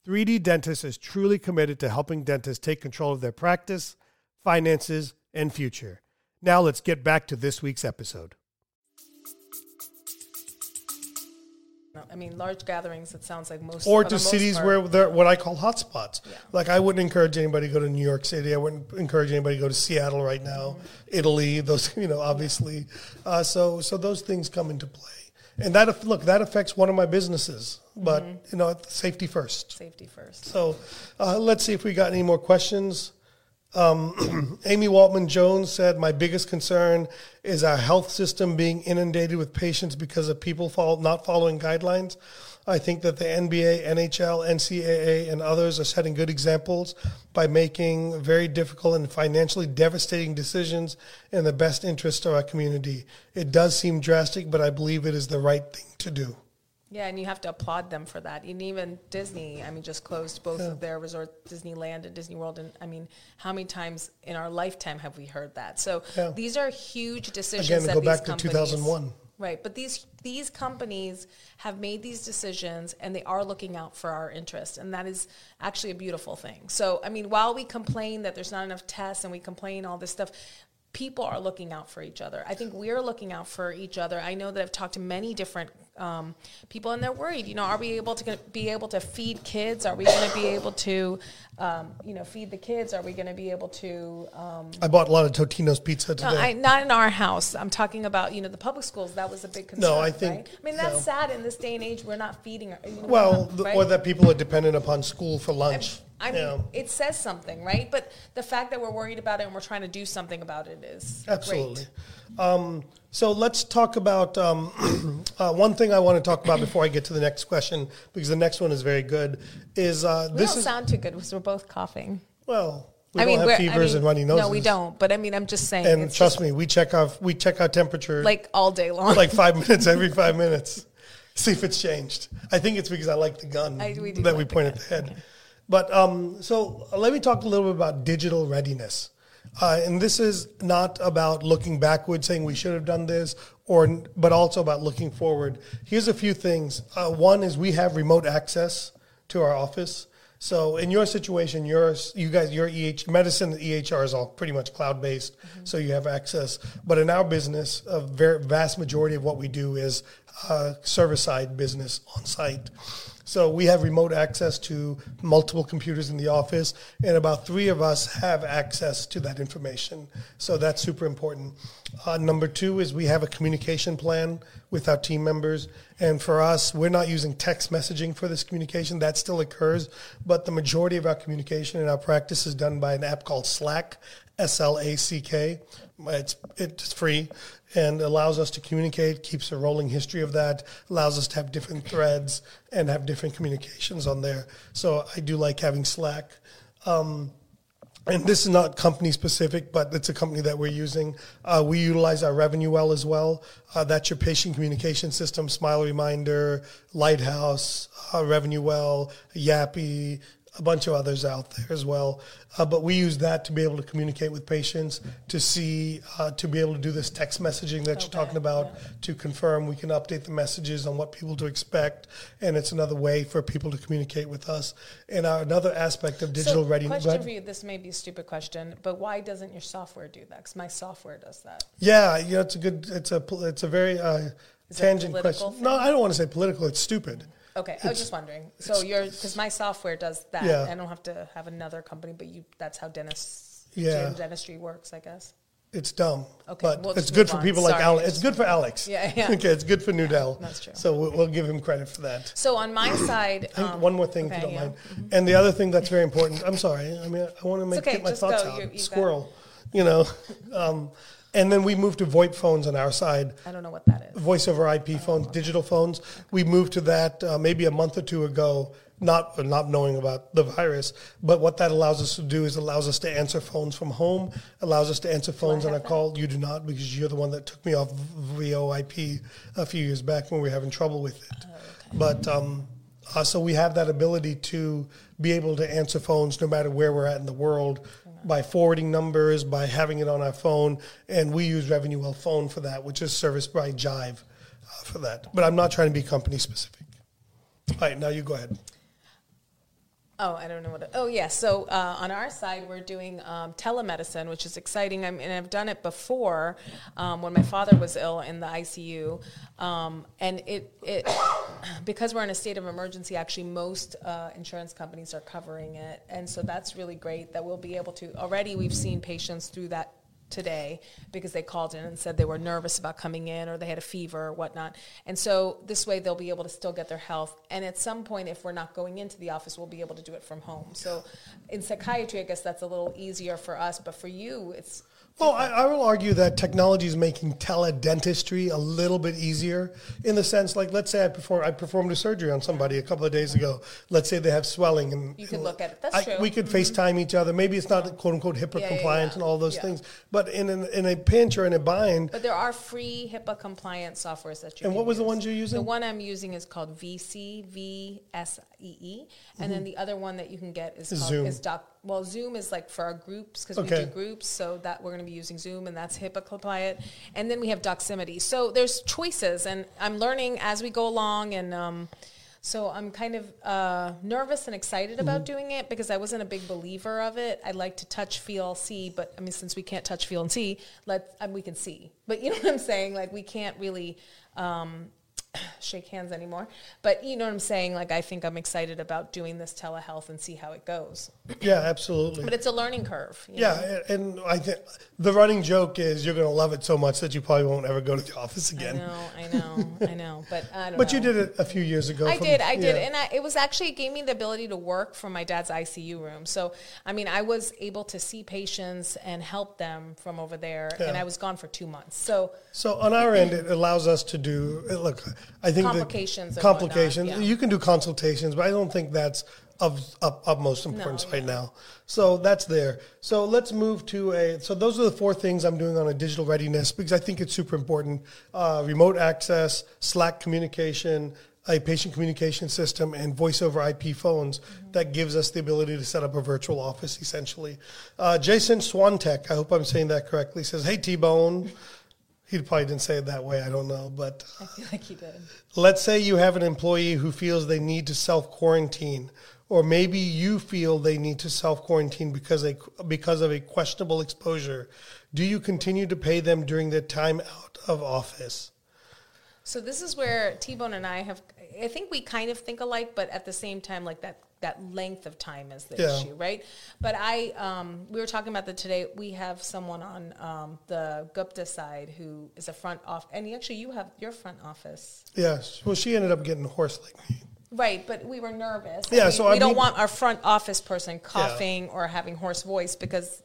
3D Dentist is truly committed to helping dentists take control of their practice, finances, and future. Now let's get back to this week's episode. I mean, large gatherings. It sounds like most or to most cities part- where they're what I call hotspots. Yeah. Like I wouldn't encourage anybody to go to New York City. I wouldn't encourage anybody to go to Seattle right now. Italy, those you know, obviously. Uh, so so those things come into play, and that look that affects one of my businesses. But you know, safety first. safety first. So uh, let's see if we got any more questions. Um, Amy Waltman Jones said, My biggest concern is our health system being inundated with patients because of people follow, not following guidelines. I think that the NBA, NHL, NCAA, and others are setting good examples by making very difficult and financially devastating decisions in the best interest of our community. It does seem drastic, but I believe it is the right thing to do. Yeah, and you have to applaud them for that. And even Disney, I mean, just closed both of their resorts, Disneyland and Disney World. And I mean, how many times in our lifetime have we heard that? So Yeah. these are huge decisions Again, that go these back to companies, 2001. Right, but these these companies have made these decisions and they are looking out for our interest, and that is actually a beautiful thing. So, I mean, while we complain that there's not enough tests and we complain all this stuff, people are looking out for each other. I think we're looking out for each other. I know that I've talked to many different um, people, and they're worried. You know, are we able to be able to feed kids? Are we going to be able to, um, you know, feed the kids? Are we going to be able to? Um, I bought a lot of Totino's pizza today. no, I, not in our house. I'm talking about you know the public schools. That was a big concern. No, I think- Right? I mean, that's no. sad in this day and age. We're not feeding. Our, you know, well, the, right? or that people are dependent upon school for lunch. I mean, you know. it says something, right? But the fact that we're worried about it and we're trying to do something about it is Absolutely. Great. Um, so let's talk about um, uh, one thing I want to talk about before I get to the next question because the next one is very good. Is uh, We this don't is sound too good because we're both coughing. well, we I don't mean, have fevers I mean, and runny noses. No, we don't. But I mean, I'm just saying. And trust just, me, we check our we check our temperature like all day long. like five minutes every five minutes. See if it's changed. I think it's because I like the gun I- we that like we point at the head. But um, so uh, let me talk a little bit about digital readiness. Uh, and this is not about looking backward, saying we should have done this, or but also about looking forward. Here's a few things. Uh, one is we have remote access to our office. So in your situation, yours, you guys, your EH medicine, EHR is all pretty much cloud based, so you have access. But in our business, a very vast majority of what we do is uh, service side business on site. So we have remote access to multiple computers in the office, and about three of us have access to that information. So that's super important. Uh, number two is we have a communication plan with our team members, and for us, we're not using text messaging for this communication. That still occurs, but the majority of our communication in our practice is done by an app called Slack, S L A C K. It's it's free and allows us to communicate, keeps a rolling history of that, allows us to have different threads and have different communications on there. So I do like having Slack. Um, and this is not company specific, but it's a company that we're using. Uh, we utilize our RevenueWell as well. Uh, that's your patient communication system, Smile Reminder, Lighthouse, uh, Revenue Well, YAPI, a bunch of others out there as well. Uh, but we use that to be able to communicate with patients, to see, uh, to be able to do this text messaging that you're talking about, to confirm. We can update the messages on what people to expect, and it's another way for people to communicate with us. And our, another aspect of digital so readiness. Question for you. This may be a stupid question, but why doesn't your software do that? Because my software does that. Yeah, you know, it's a good, it's a, it's a very uh, Is it a tangent question. No. I don't want to say political. It's stupid. Okay, I was just wondering. So you're because my software does that. Yeah. I don't have to have another company, but you that's how dentist Yeah. dentistry works, I guess. It's dumb. Okay, but we'll it's good for on. people like Alex. It's good for Alex. Yeah, yeah. okay, it's good for Nudell. That's true. So we'll, we'll give him credit for that. So on my side, um, one more thing, okay, if you don't yeah. Mm-hmm. mind. And the other thing that's very important. I'm sorry. I mean, I want to make okay, get my thoughts go. out. You- you've Squirrel, you know. Um, and then we moved to VoIP phones on our side. I don't know what that is. voice over IP phones, digital phones. We moved to that uh, maybe a month or two ago, not not knowing about the virus. But what that allows us to do is allows us to answer phones from home, allows us to answer phones on a call. You do not because you're the one that took me off VoIP a few years back when we were having trouble with it. But um, uh, so we have that ability to be able to answer phones no matter where we're at in the world by forwarding numbers, by having it on our phone, and we use RevenueWell Phone for that, which is serviced by Jive uh, for that. But I'm not trying to be company specific. All right, now you go ahead. Oh, I don't know what. Oh, yeah. So uh, on our side, we're doing um, telemedicine, which is exciting. I mean, I've done it before um, when my father was ill in the ICU, um, and it it because we're in a state of emergency. Actually, most uh, insurance companies are covering it, and so that's really great that we'll be able to. Already, we've seen patients through that today because they called in and said they were nervous about coming in or they had a fever or whatnot. And so this way they'll be able to still get their health. And at some point, if we're not going into the office, we'll be able to do it from home. So in psychiatry, I guess that's a little easier for us, but for you, it's Well, I, I will argue that technology is making teledentistry a little bit easier in the sense, like, let's say I perform, I performed a surgery on somebody a couple of days ago. Let's say they have swelling, and You could look at it. That's I- true. We could mm-hmm. FaceTime each other. Maybe it's not quote unquote HIPAA Yeah, yeah, compliant yeah. and all those Yeah. things, but in an, in a pinch or in a bind, But there are free HIPAA compliant softwares that you And what was the use. ones you're using? The one I'm using is called VC VSEE, and then mm-hmm. the other one that you can get is called Zoom. is Doc. Well, Zoom is like for our groups because we do groups, so that we're going to be using Zoom, and that's HIPAA compliant. And then we have Doximity. So there's choices, and I'm learning as we go along, and um, so I'm kind of uh, nervous and excited about Mm-hmm. doing it because I wasn't a big believer of it. I like to touch, feel, see, but I mean, since we can't touch, feel, and see, let um, we can see. But you know what I'm saying? Like we can't really um, shake hands anymore. But you know what I'm saying? Like I think I'm excited about doing this telehealth and see how it goes. yeah, absolutely. But it's a learning curve. know? Yeah, a- and I think the running joke is you're going to love it so much that you probably won't ever go to the office again. I know, I know, I know. But I don't But know. you did it a few years ago. I from- did, I did, yeah. and I, it was actually it gave me the ability to work from my dad's ICU room. So, I mean, I was able to see patients and help them from over there, and I was gone for two months. So, So on our end, it allows us to do look. I think Complications the and whatnot, complications. yeah. You can do consultations, but I don't think that's of of utmost importance right now. So that's there. So let's move to a. So those are the four things I'm doing on a digital readiness because I think it's super important. Uh, remote access, Slack communication. A patient communication system and voice over IP phones that gives us the ability to set up a virtual office essentially. Uh, Jason Swantek, I hope I'm saying that correctly, says, Hey T Bone. He probably didn't say it that way. I don't know, but I feel like he did. Uh, let's say you have an employee who feels they need to self quarantine, or maybe you feel they need to self quarantine because they because of a questionable exposure. Do you continue to pay them during their time out of office? So this is where T Bone and I have. I think we kind of think alike, but at the same time, like that that length of time is the Yeah. issue, right? But I, um, we were talking about that today. We have someone on um, the Gupta side who is a front off, and actually, you have your front office. Yes. Well, she ended up getting hoarse like me. Right, but we were nervous. Yeah, we, so we I don't mean- want our front office person coughing or having hoarse voice because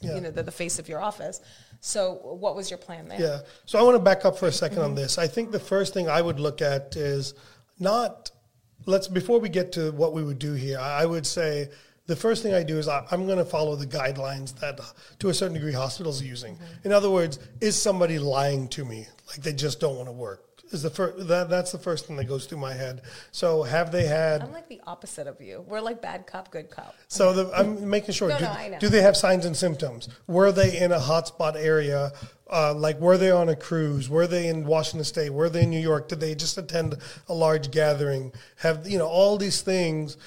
Yeah. you know they're the face of your office. So, what was your plan there? Yeah. So I want to back up for a 2nd on this. I think the first thing I would look at is not let's before we get to what we would do here. I would say the first thing I do is I, I'm going to follow the guidelines that, uh, to a certain degree, hospitals are using. In other words, is somebody lying to me, like they just don't want to work? Is the first that that's the first thing that goes through my head. So have they had? I'm like the opposite of you. We're like bad cop, good cop. So the, I'm making sure. No, do, no, I know. do they have signs and symptoms? Were they in a hotspot area? Uh, like, were they on a cruise? Were they in Washington State? Were they in New York? Did they just attend a large gathering? Have you know all these things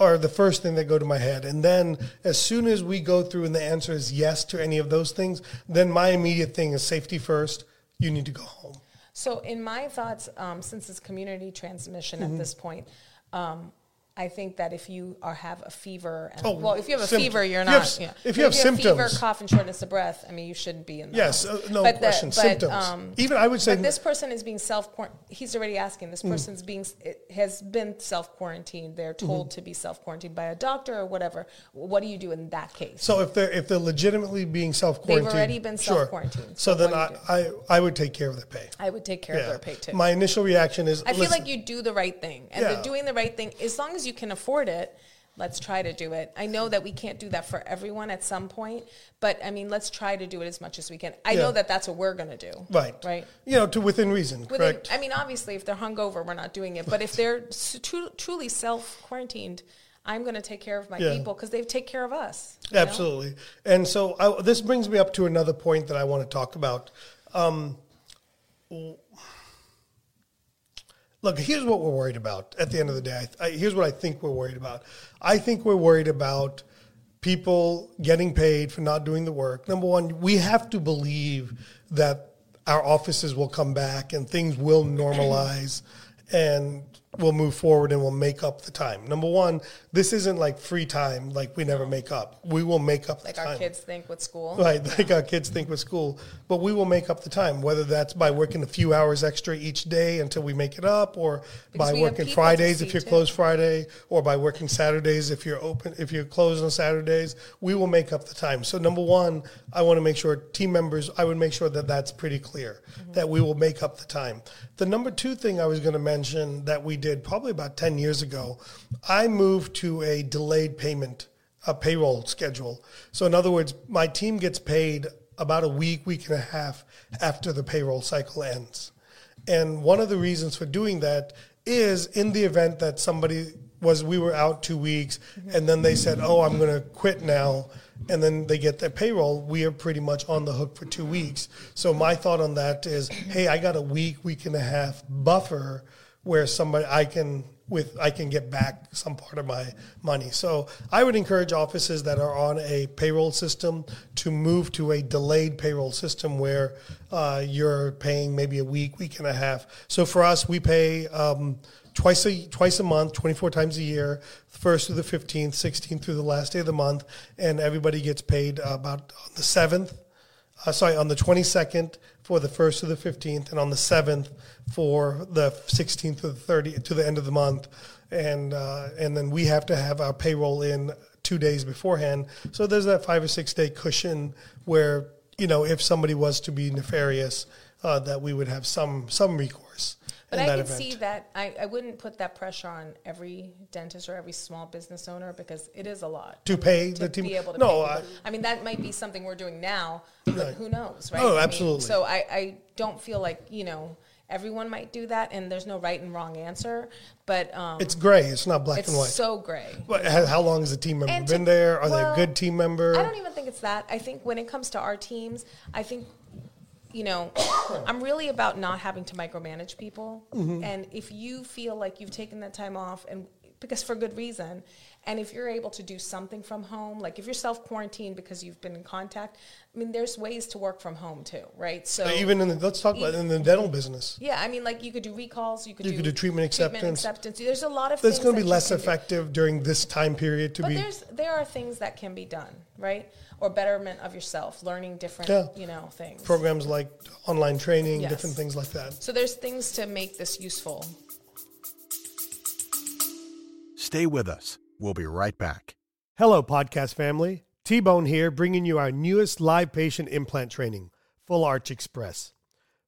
are the first thing that go to my head, and then as soon as we go through and the answer is yes to any of those things, then my immediate thing is safety first. You need to go home. So, in my thoughts, um, since it's community transmission Mm-hmm. at this point, um, I think that if you are have a fever, and, Oh, well, if you have a fever, you're if not. you have- yeah. if But you have fever, symptoms- cough, and shortness of breath, I mean, you shouldn't be in. The Yes, uh, no But question. but, symptoms. um, Even I would say But this person is being self He's already asking. Mm. This person's being it has been self quarantined. They're told Mm-hmm. to be self quarantined by a doctor or whatever. What do you do in that case? So if they're if they're legitimately being self quarantined, they've already been self-quarantined, So, so then I, I I would take care of their pay. I would take care of their pay too. My initial reaction is I feel like you do the right thing, and Yeah. the doing the right thing, as long as you can afford it, let's try to do it. I know that we can't do that for everyone at some point, but I mean, let's try to do it as much as we can. I Yeah. know that that's what we're going to do. right, Right. You know, to within reason, Within, correct? I mean, obviously, if they're hungover, we're not doing it. But if they're tru- truly self quarantined, I'm going to take care of my Yeah. people because they take care of us. you know? Absolutely. And so I, this brings me up to another point that I want to talk about. Um, look, here's what we're worried about at the end of the day. I, I, here's what I think we're worried about. I think we're worried about people getting paid for not doing the work. Number one, we have to believe that our offices will come back and things will normalize and we'll move forward and we'll make up the time. Number one, this isn't like free time, like we never make up. We will make up Like the our kids think with school. Right, like our kids think with school, but we will make up the time, whether that's by working a few hours extra each day until we make it up, or Because by working Fridays if you're too. closed Friday, or by working Saturdays if you're open, if you're closed on Saturdays. We will make up the time. So number one, I want to make sure team members. I would make sure that that's pretty clear Mm-hmm. that we will make up the time. The number two thing I was going to mention that we did probably about ten years ago, I moved to a delayed payment a payroll schedule. So in other words, my team gets paid about a week, week and a half after the payroll cycle ends. And one of the reasons for doing that is in the event that somebody was we were out 2 weeks and then they said, "Oh, I'm going to quit now." And then they get their payroll, we are pretty much on the hook for 2 weeks. So my thought on that is, "Hey, I got a week, week and a half buffer where somebody I can with I can get back some part of my money. So I would encourage offices that are on a payroll system to move to a delayed payroll system where uh, you're paying maybe a week, week and a half. So for us, we pay. Um, Twice a twice a month, twenty four times a year, first through the fifteenth, sixteenth through the last day of the month, and everybody gets paid about on the seventh uh, sorry, on the 22nd for the 1st to the 15th, and on the 7th for the 16th to the 30th to the end of the month. And, uh, and then we have to have our payroll in two days beforehand. So there's that five or six day cushion where, you know, if somebody was to be nefarious, uh, that we would have some, some recourse. But I can event. see that I, I wouldn't put that pressure on every dentist or every small business owner because it is a lot To pay to the team. be able to. no, pay I. I mean that might be something we're doing now, but who knows, right? Oh, I mean, absolutely. so I, I don't feel like you know everyone might do that, and there's no right and wrong answer, but um, it's gray. It's not black it's and white. so gray. But how long has the team member And to- been there? Are they a good team member? I don't even think it's that. I think when it comes to our teams, I think, you know, I'm really about not having to micromanage people. Mm-hmm. And if you feel like you've taken that time off, and because for good reason, and if you're able to do something from home, like if you're self quarantined because you've been in contact, I mean, there's ways to work from home too, right? So Even in the, let's talk about in the dental business. yeah, I mean, like you could do recalls, you could You do could do treatment acceptance. acceptance. There's a lot of That's going to be less can do. effective during this time period to But be. there's there are things that can be done, right? Or betterment of yourself, learning different, Yeah. you know, things. programs like online training, Yes. different things like that. So there's things to make this useful. Stay with us. We'll be right back. Hello, podcast family. T Bone here, bringing you our newest live patient implant training, Full Arch Express.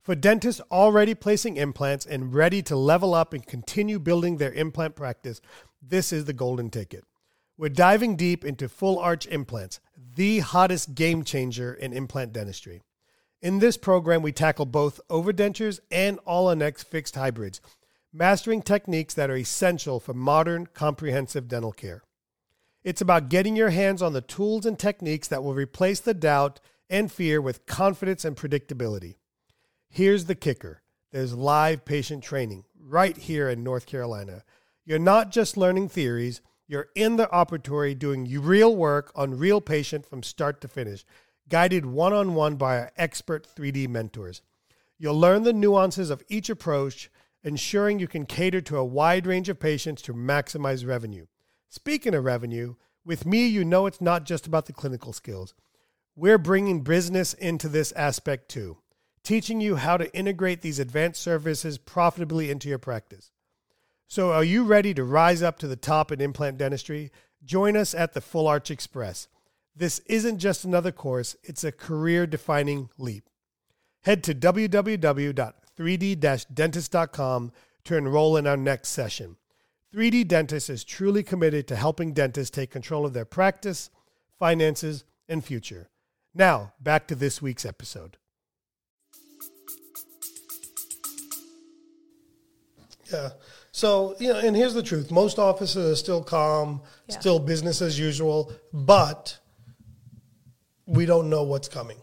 For dentists already placing implants and ready to level up and continue building their implant practice, this is the golden ticket. We're diving deep into full arch implants, the hottest game changer in implant dentistry. In this program, we tackle both overdentures and all on X fixed hybrids, mastering techniques that are essential for modern, comprehensive dental care. It's about getting your hands on the tools and techniques that will replace the doubt and fear with confidence and predictability. Here's the kicker there's live patient training right here in North Carolina. You're not just learning theories, you're in the operatory doing real work on real patient from start to finish, guided one on one by our expert 3D mentors. You'll learn the nuances of each approach, ensuring you can cater to a wide range of patients to maximize revenue. Speaking of revenue, with me, you know it's not just about the clinical skills. We're bringing business into this aspect too, teaching you how to integrate these advanced services profitably into your practice. So, are you ready to rise up to the top in implant dentistry? Join us at the Full Arch Express. This isn't just another course, it's a career defining leap. Head to www 3d-dentist.com to enroll in our next session. 3D Dentist is truly committed to helping dentists take control of their practice, finances, and future. Now, back to this week's episode. Yeah. So, you know, and here's the truth most offices are still calm, yeah. still business as usual, but we don't know what's coming.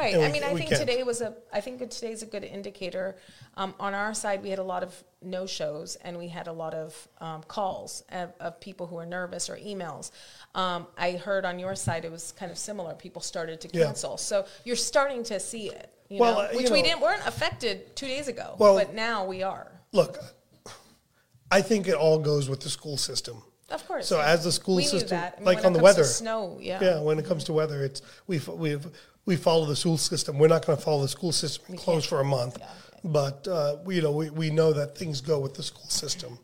Right. And I we- mean, I think can't. today was a. I think today's a good indicator. Um, on our side, we had a lot of no shows, and we had a lot of um, calls of, of people who were nervous or emails. Um, I heard on your side it was kind of similar. People started to Yeah. cancel, so you're starting to see it. You Well, know, uh, which we know- didn't weren't affected two days ago, Well- but now we are. Look, I think it all goes with the school system. Of course. So yeah. as the school we system-. I mean, like on the weather. snow. Yeah. Yeah, when it comes to weather, it's we've we we follow the school system. We're not going to follow the school system and close for a month, Yeah. but uh, we, you know we, we know that things go with the school system.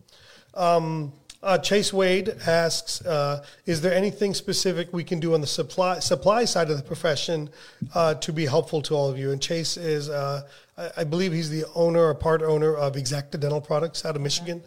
Um, uh, Chase Wade asks, uh, is there anything specific we can do on the supply supply side of the profession uh, to be helpful to all of you? And Chase is, uh, I, I believe he's the owner or part owner of Exacta Dental Products out of Michigan.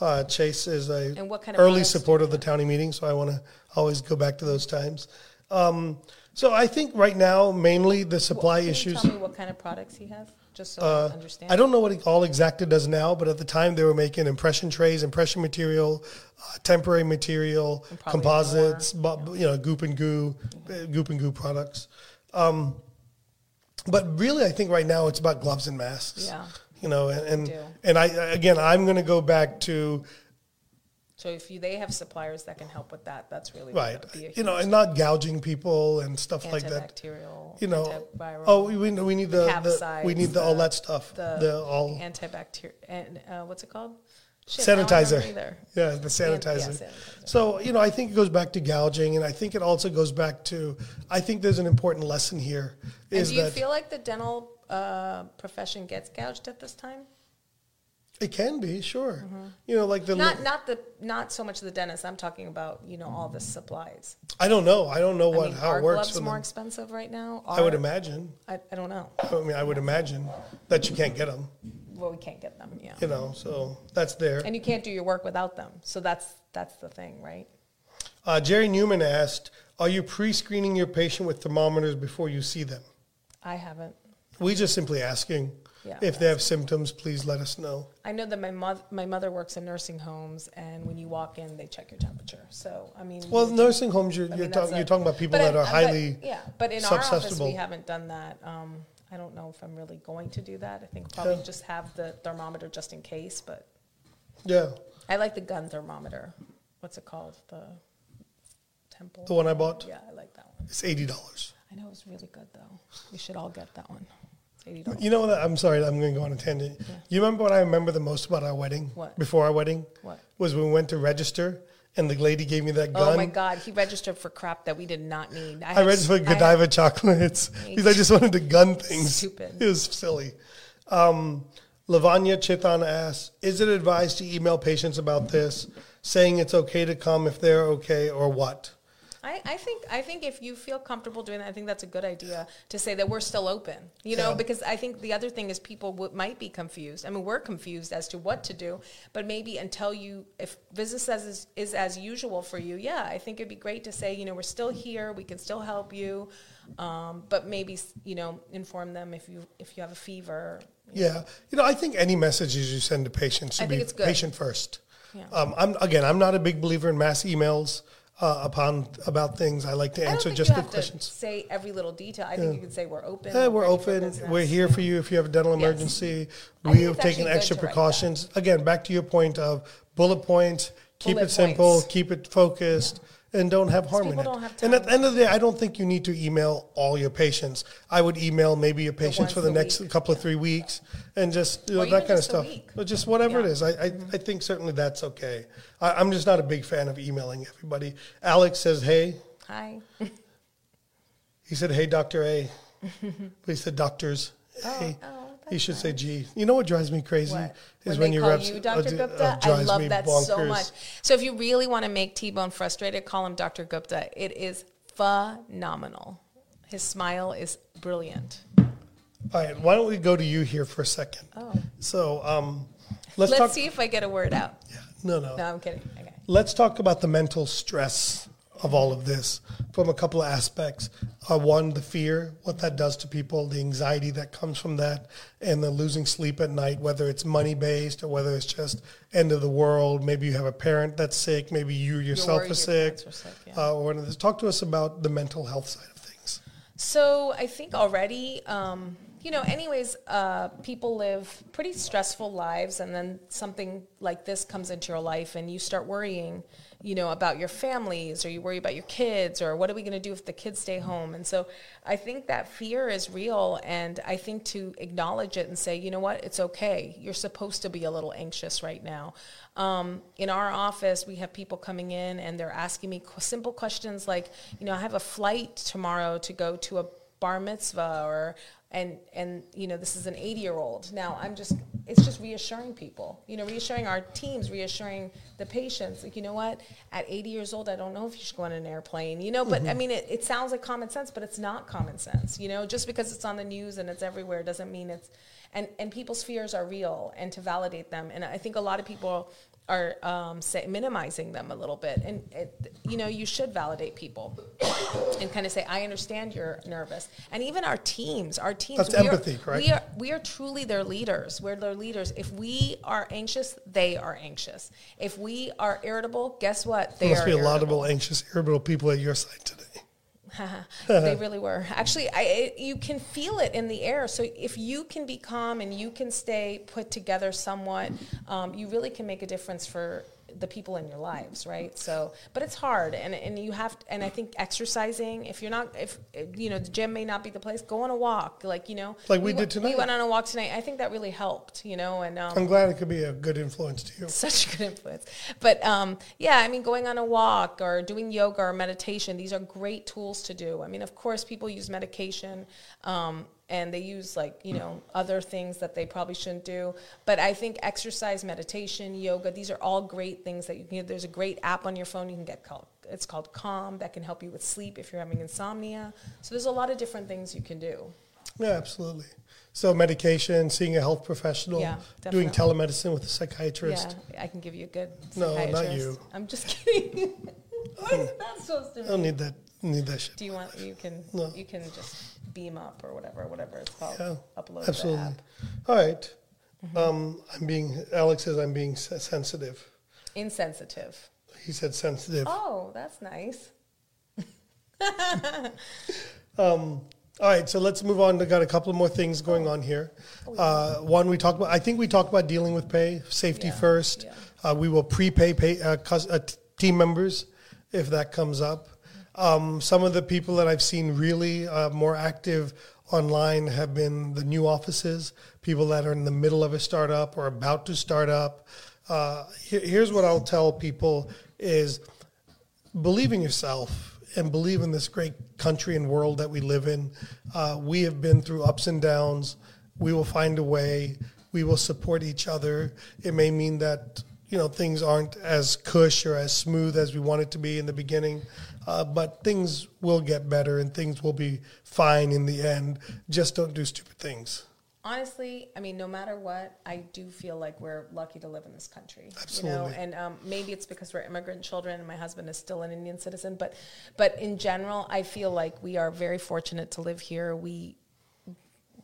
Uh, Chase is a And what kind of early supporter of the county meeting, so I want to always go back to those times. Um, so I think right now, mainly the supply Can you issues. tell me what kind of products he has, just so I understand. Uh, I don't know what all Exacta does now, but at the time they were making impression trays, impression material, uh, temporary material, And probably composites, bu- you know, goop and goo, uh, goop and goo products. Um, but really, I think right now it's about gloves and masks. Yeah. You know, and and, and I again, I'm going to go back to So if you, they have suppliers that can help with that, that's really right, Would be a you know, and not gouging people and stuff like that. antibacterial, You know, oh, we, we need the, the we need the, all that stuff. the, The, all antibacterial and uh, what's it called? Shit, now I don't sanitizer. either. Yeah, the yeah, sanitizer. sanitizer. So, you know, I think it goes back to gouging, and I think it also goes back to, I think there's an important lesson here. And do you that feel like the dental uh, profession gets gouged at this time? It can be, sure. You know, like the, Mm-hmm. Not not the not so much the dentist. I'm talking about you know all the supplies. I don't know. I don't know what, I mean, how are it works. gloves more them. expensive right now? I would imagine. I, I don't know. I mean, I would imagine that you can't get them, Well, we can't get them. Yeah. you know, so that's there. And you can't do your work without them. So that's that's the thing, right? Uh, Jerry Newman asked, are you pre-screening your patient with thermometers before you see them? I haven't. We just simply asking Yeah. if they have symptoms, please let us know. I know that my mother my mother works in nursing homes, and when you walk in, they check your temperature. So I mean, Well, nursing homes, you're, you're, mean, talk, a- you're talking about people that I- are but- highly yeah. But in our office, we haven't done that. Um, I don't know if I'm really going to do that. I think probably Yeah. just have the thermometer just in case. But yeah. I like the gun thermometer. What's it called? The Temple. The one I bought? Yeah, I like that one. It's eighty dollars. I know it's really good though. We should all get that one. It's eighty dollars. You know what? I'm sorry, I'm going to go on a tangent. You remember what I remember the most about our wedding? What? Before our wedding? What? Was when we went to register and the lady gave me that gun. Oh my God, he registered for crap that we did not need. I had- registered for I had- Godiva chocolates because I just wanted to gun things. Stupid. It was silly. Um, Lavanya Chitan asks, is it advised to email patients about this, saying it's okay to come if they're okay or what? I, I think I think if you feel comfortable doing that, I think that's a good idea to say that we're still open. You know, Yeah. because I think the other thing is people w- might be confused. I mean, we're confused as to what to do, but maybe until you, if business as is, is as usual for you, yeah, I think it'd be great to say, you know, we're still here, we can still help you, um, but maybe you know, inform them if you if you have a fever. Yeah, you know, I think any messages you send to patients should be patient first. Yeah. Um, I'm again, I'm not a big believer in mass emails uh, upon about things. I like to answer just the questions. say every little detail. I think you can say we're open. Yeah, we're open. We're here for you if you have a dental emergency. I We have taken extra to write that. precautions. Again, back to your point of bullet points. Keep Bullet it simple. points. Keep it focused. And don't have harm in it. don't have and at the end of the day, I don't think you need to email all your patients. I would email maybe your patients for the next week. couple of three weeks, and just you know, that kind of stuff. But just whatever it Yeah. is, I I, I think certainly that's okay. I, I'm just not a big fan of emailing everybody. Alex says, "Hey," Hi. he said, "Hey, Doctor A," but he said, "Doctors." Hey, oh, he should say "G." You know what drives me crazy What? is when, when, they your call reps you uh, Dr. Gupta, uh, I love that so much. So if you really want to make T-Bone frustrated, call him Dr. Gupta. It is phenomenal. His smile is brilliant. All right, why don't we go to you here for a second? Oh. So um, let's, Let's talk. see if I get a word out. Yeah, no, no, No, I'm kidding. Okay. Let's talk about the mental stress of all of this from a couple of aspects. Uh, one, the fear, what that does to people, the anxiety that comes from that, and the losing sleep at night, whether it's money based or whether it's just end of the world. Maybe you have a parent that's sick. Maybe you yourself are sick. sick, yeah. uh, or one of this. Talk to us about the mental health side of things. So I think already, um, you know, anyways, uh, people live pretty stressful lives, and then something like this comes into your life, and you start worrying, you know, about your families, or you worry about your kids, or what are we going to do if the kids stay home? And so I think that fear is real, and I think to acknowledge it and say, you know what, it's okay. You're supposed to be a little anxious right now. Um, in our office, we have people coming in and they're asking me simple questions like, you know, I have a flight tomorrow to go to a bar mitzvah or and and you know this is an 80 year old now i'm just it's just reassuring people you know reassuring our teams reassuring the patients like you know what? At 80 years old i don't know if you should go on an airplane you know but i mm-hmm. mean it, it sounds like common sense but it's not common sense you know? Just because it's on the news and it's everywhere doesn't mean it's and and people's fears are real and to validate them and i think a lot of people are um, say, minimizing them a little bit. And it, you know you should validate people and kind of say i understand you're nervous. And even our teams our teams That's we are- empathy, correct? we are we are truly their leaders. We're their leaders. If we are anxious they are anxious. If we are irritable guess what? They There must be a lot of anxious, irritable people at your side today. they really were. Actually, I, it, you can feel it in the air. So if you can be calm and you can stay put together somewhat, um, you really can make a difference for the people in your lives, right? So, but it's hard, and and you have, and I think exercising. If you're not, if you know, the gym may not be the place. Go on a walk, like you know, Like we w- did tonight. We went on a walk tonight. I think that really helped, you know, and um, I'm glad it could be a good influence to you. such a good influence. But um, yeah, I mean, going on a walk or doing yoga or meditation, these are great tools to do. I mean, of course, people use medication um, and they use like, you hmm. know, other things that they probably shouldn't do. But I think exercise, meditation, yoga, these are all great things that you can There's a great app on your phone you can get called. It's called Calm that can help you with sleep if you're having insomnia. So there's a lot of different things you can do. Yeah, absolutely. So medication, seeing a health professional, Yeah, doing telemedicine with a psychiatrist. Yeah, I can give you a good No, not you. I'm just kidding. what is hmm. that supposed to mean I don't need that. Need that shit. Do you want you can No. you can just beam up or whatever whatever it's called. Yeah, Upload absolutely. All right. Mm-hmm. Um, I'm being. Alex says I'm being sensitive. Insensitive. He said sensitive. Oh, that's nice. All right, so let's move on. I got a couple more things going on here. Uh, one, we talked about. I think we talked about dealing with pay, safety Yeah, first. yeah. Uh, we will prepay pay, uh, cus- uh, t- team members if that comes up. Um, some of the people that I've seen really uh, more active online have been the new offices, people that are in the middle of a startup or about to start up. Uh, here- here's what I'll tell people: is believe in yourself and believe in this great country and world that we live in. Uh, we have been through ups and downs. We will find a way. We will support each other. It may mean that you know things aren't as cush or as smooth as we want it to be in the beginning, uh, but things will get better and things will be fine in the end. Just don't do stupid things. honestly, I mean, no matter what, I do feel like we're lucky to live in this country. You Absolutely. know, and um, maybe it's because we're immigrant children, and my husband is still an Indian citizen. But, but in general, I feel like we are very fortunate to live here. We,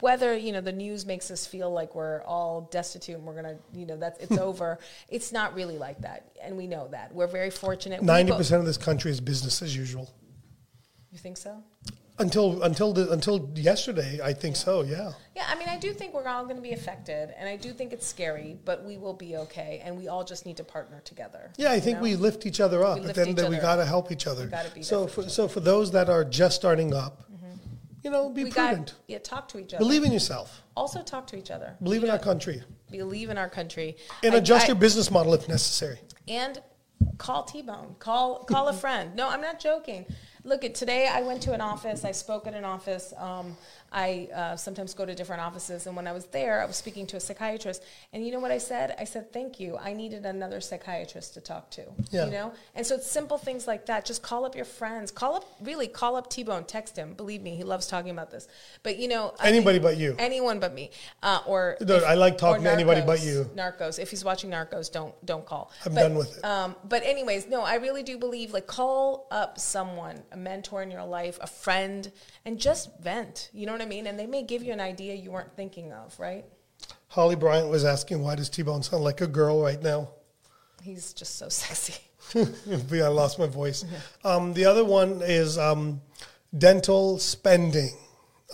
whether you know the news makes us feel like we're all destitute and we're gonna, you know, that's it's over. It's not really like that, and we know that. We're very fortunate. Ninety go- percent of this country is business as usual. You think so? Until until the, until yesterday, I think so. Yeah. Yeah, I mean, I do think we're all going to be affected, and I do think it's scary, but we will be okay, and we all just need to partner together. Yeah, I think know? we lift each other up, but then that we got to help each other. We gotta be so for so for those that are just starting up, you know, be we prudent. got yeah, talk to each other. Believe in yourself. also talk to each other. Believe in our country, Believe in our country and I- adjust I- your business model if necessary. and call T-Bone. Call call a friend. No, I'm not joking. Look at today. I went to an office. I spoke at an office. Um, I uh, sometimes go to different offices, and when I was there, I was speaking to a psychiatrist. And you know what I said? I said, "Thank you. I needed another psychiatrist to talk to." Yeah. You know. And so it's simple things like that. Just call up your friends. Call up really. Call up T-Bone. Text him. Believe me, he loves talking about this. But you know, Anybody but you. Anyone but me. Uh, or No, I like talking or to anybody but you. Narcos. If he's watching Narcos, don't don't call. I'm But, done with it. Um, but anyways, no, I really do believe like call up someone, a mentor in your life, a friend, and just vent. You know what I mean? And they may give you an idea you weren't thinking of. Right? Holly Bryant was asking, "Why does T-Bone sound like a girl right now?" He's just so sexy. I lost my voice. Um, the other one is um, dental spending.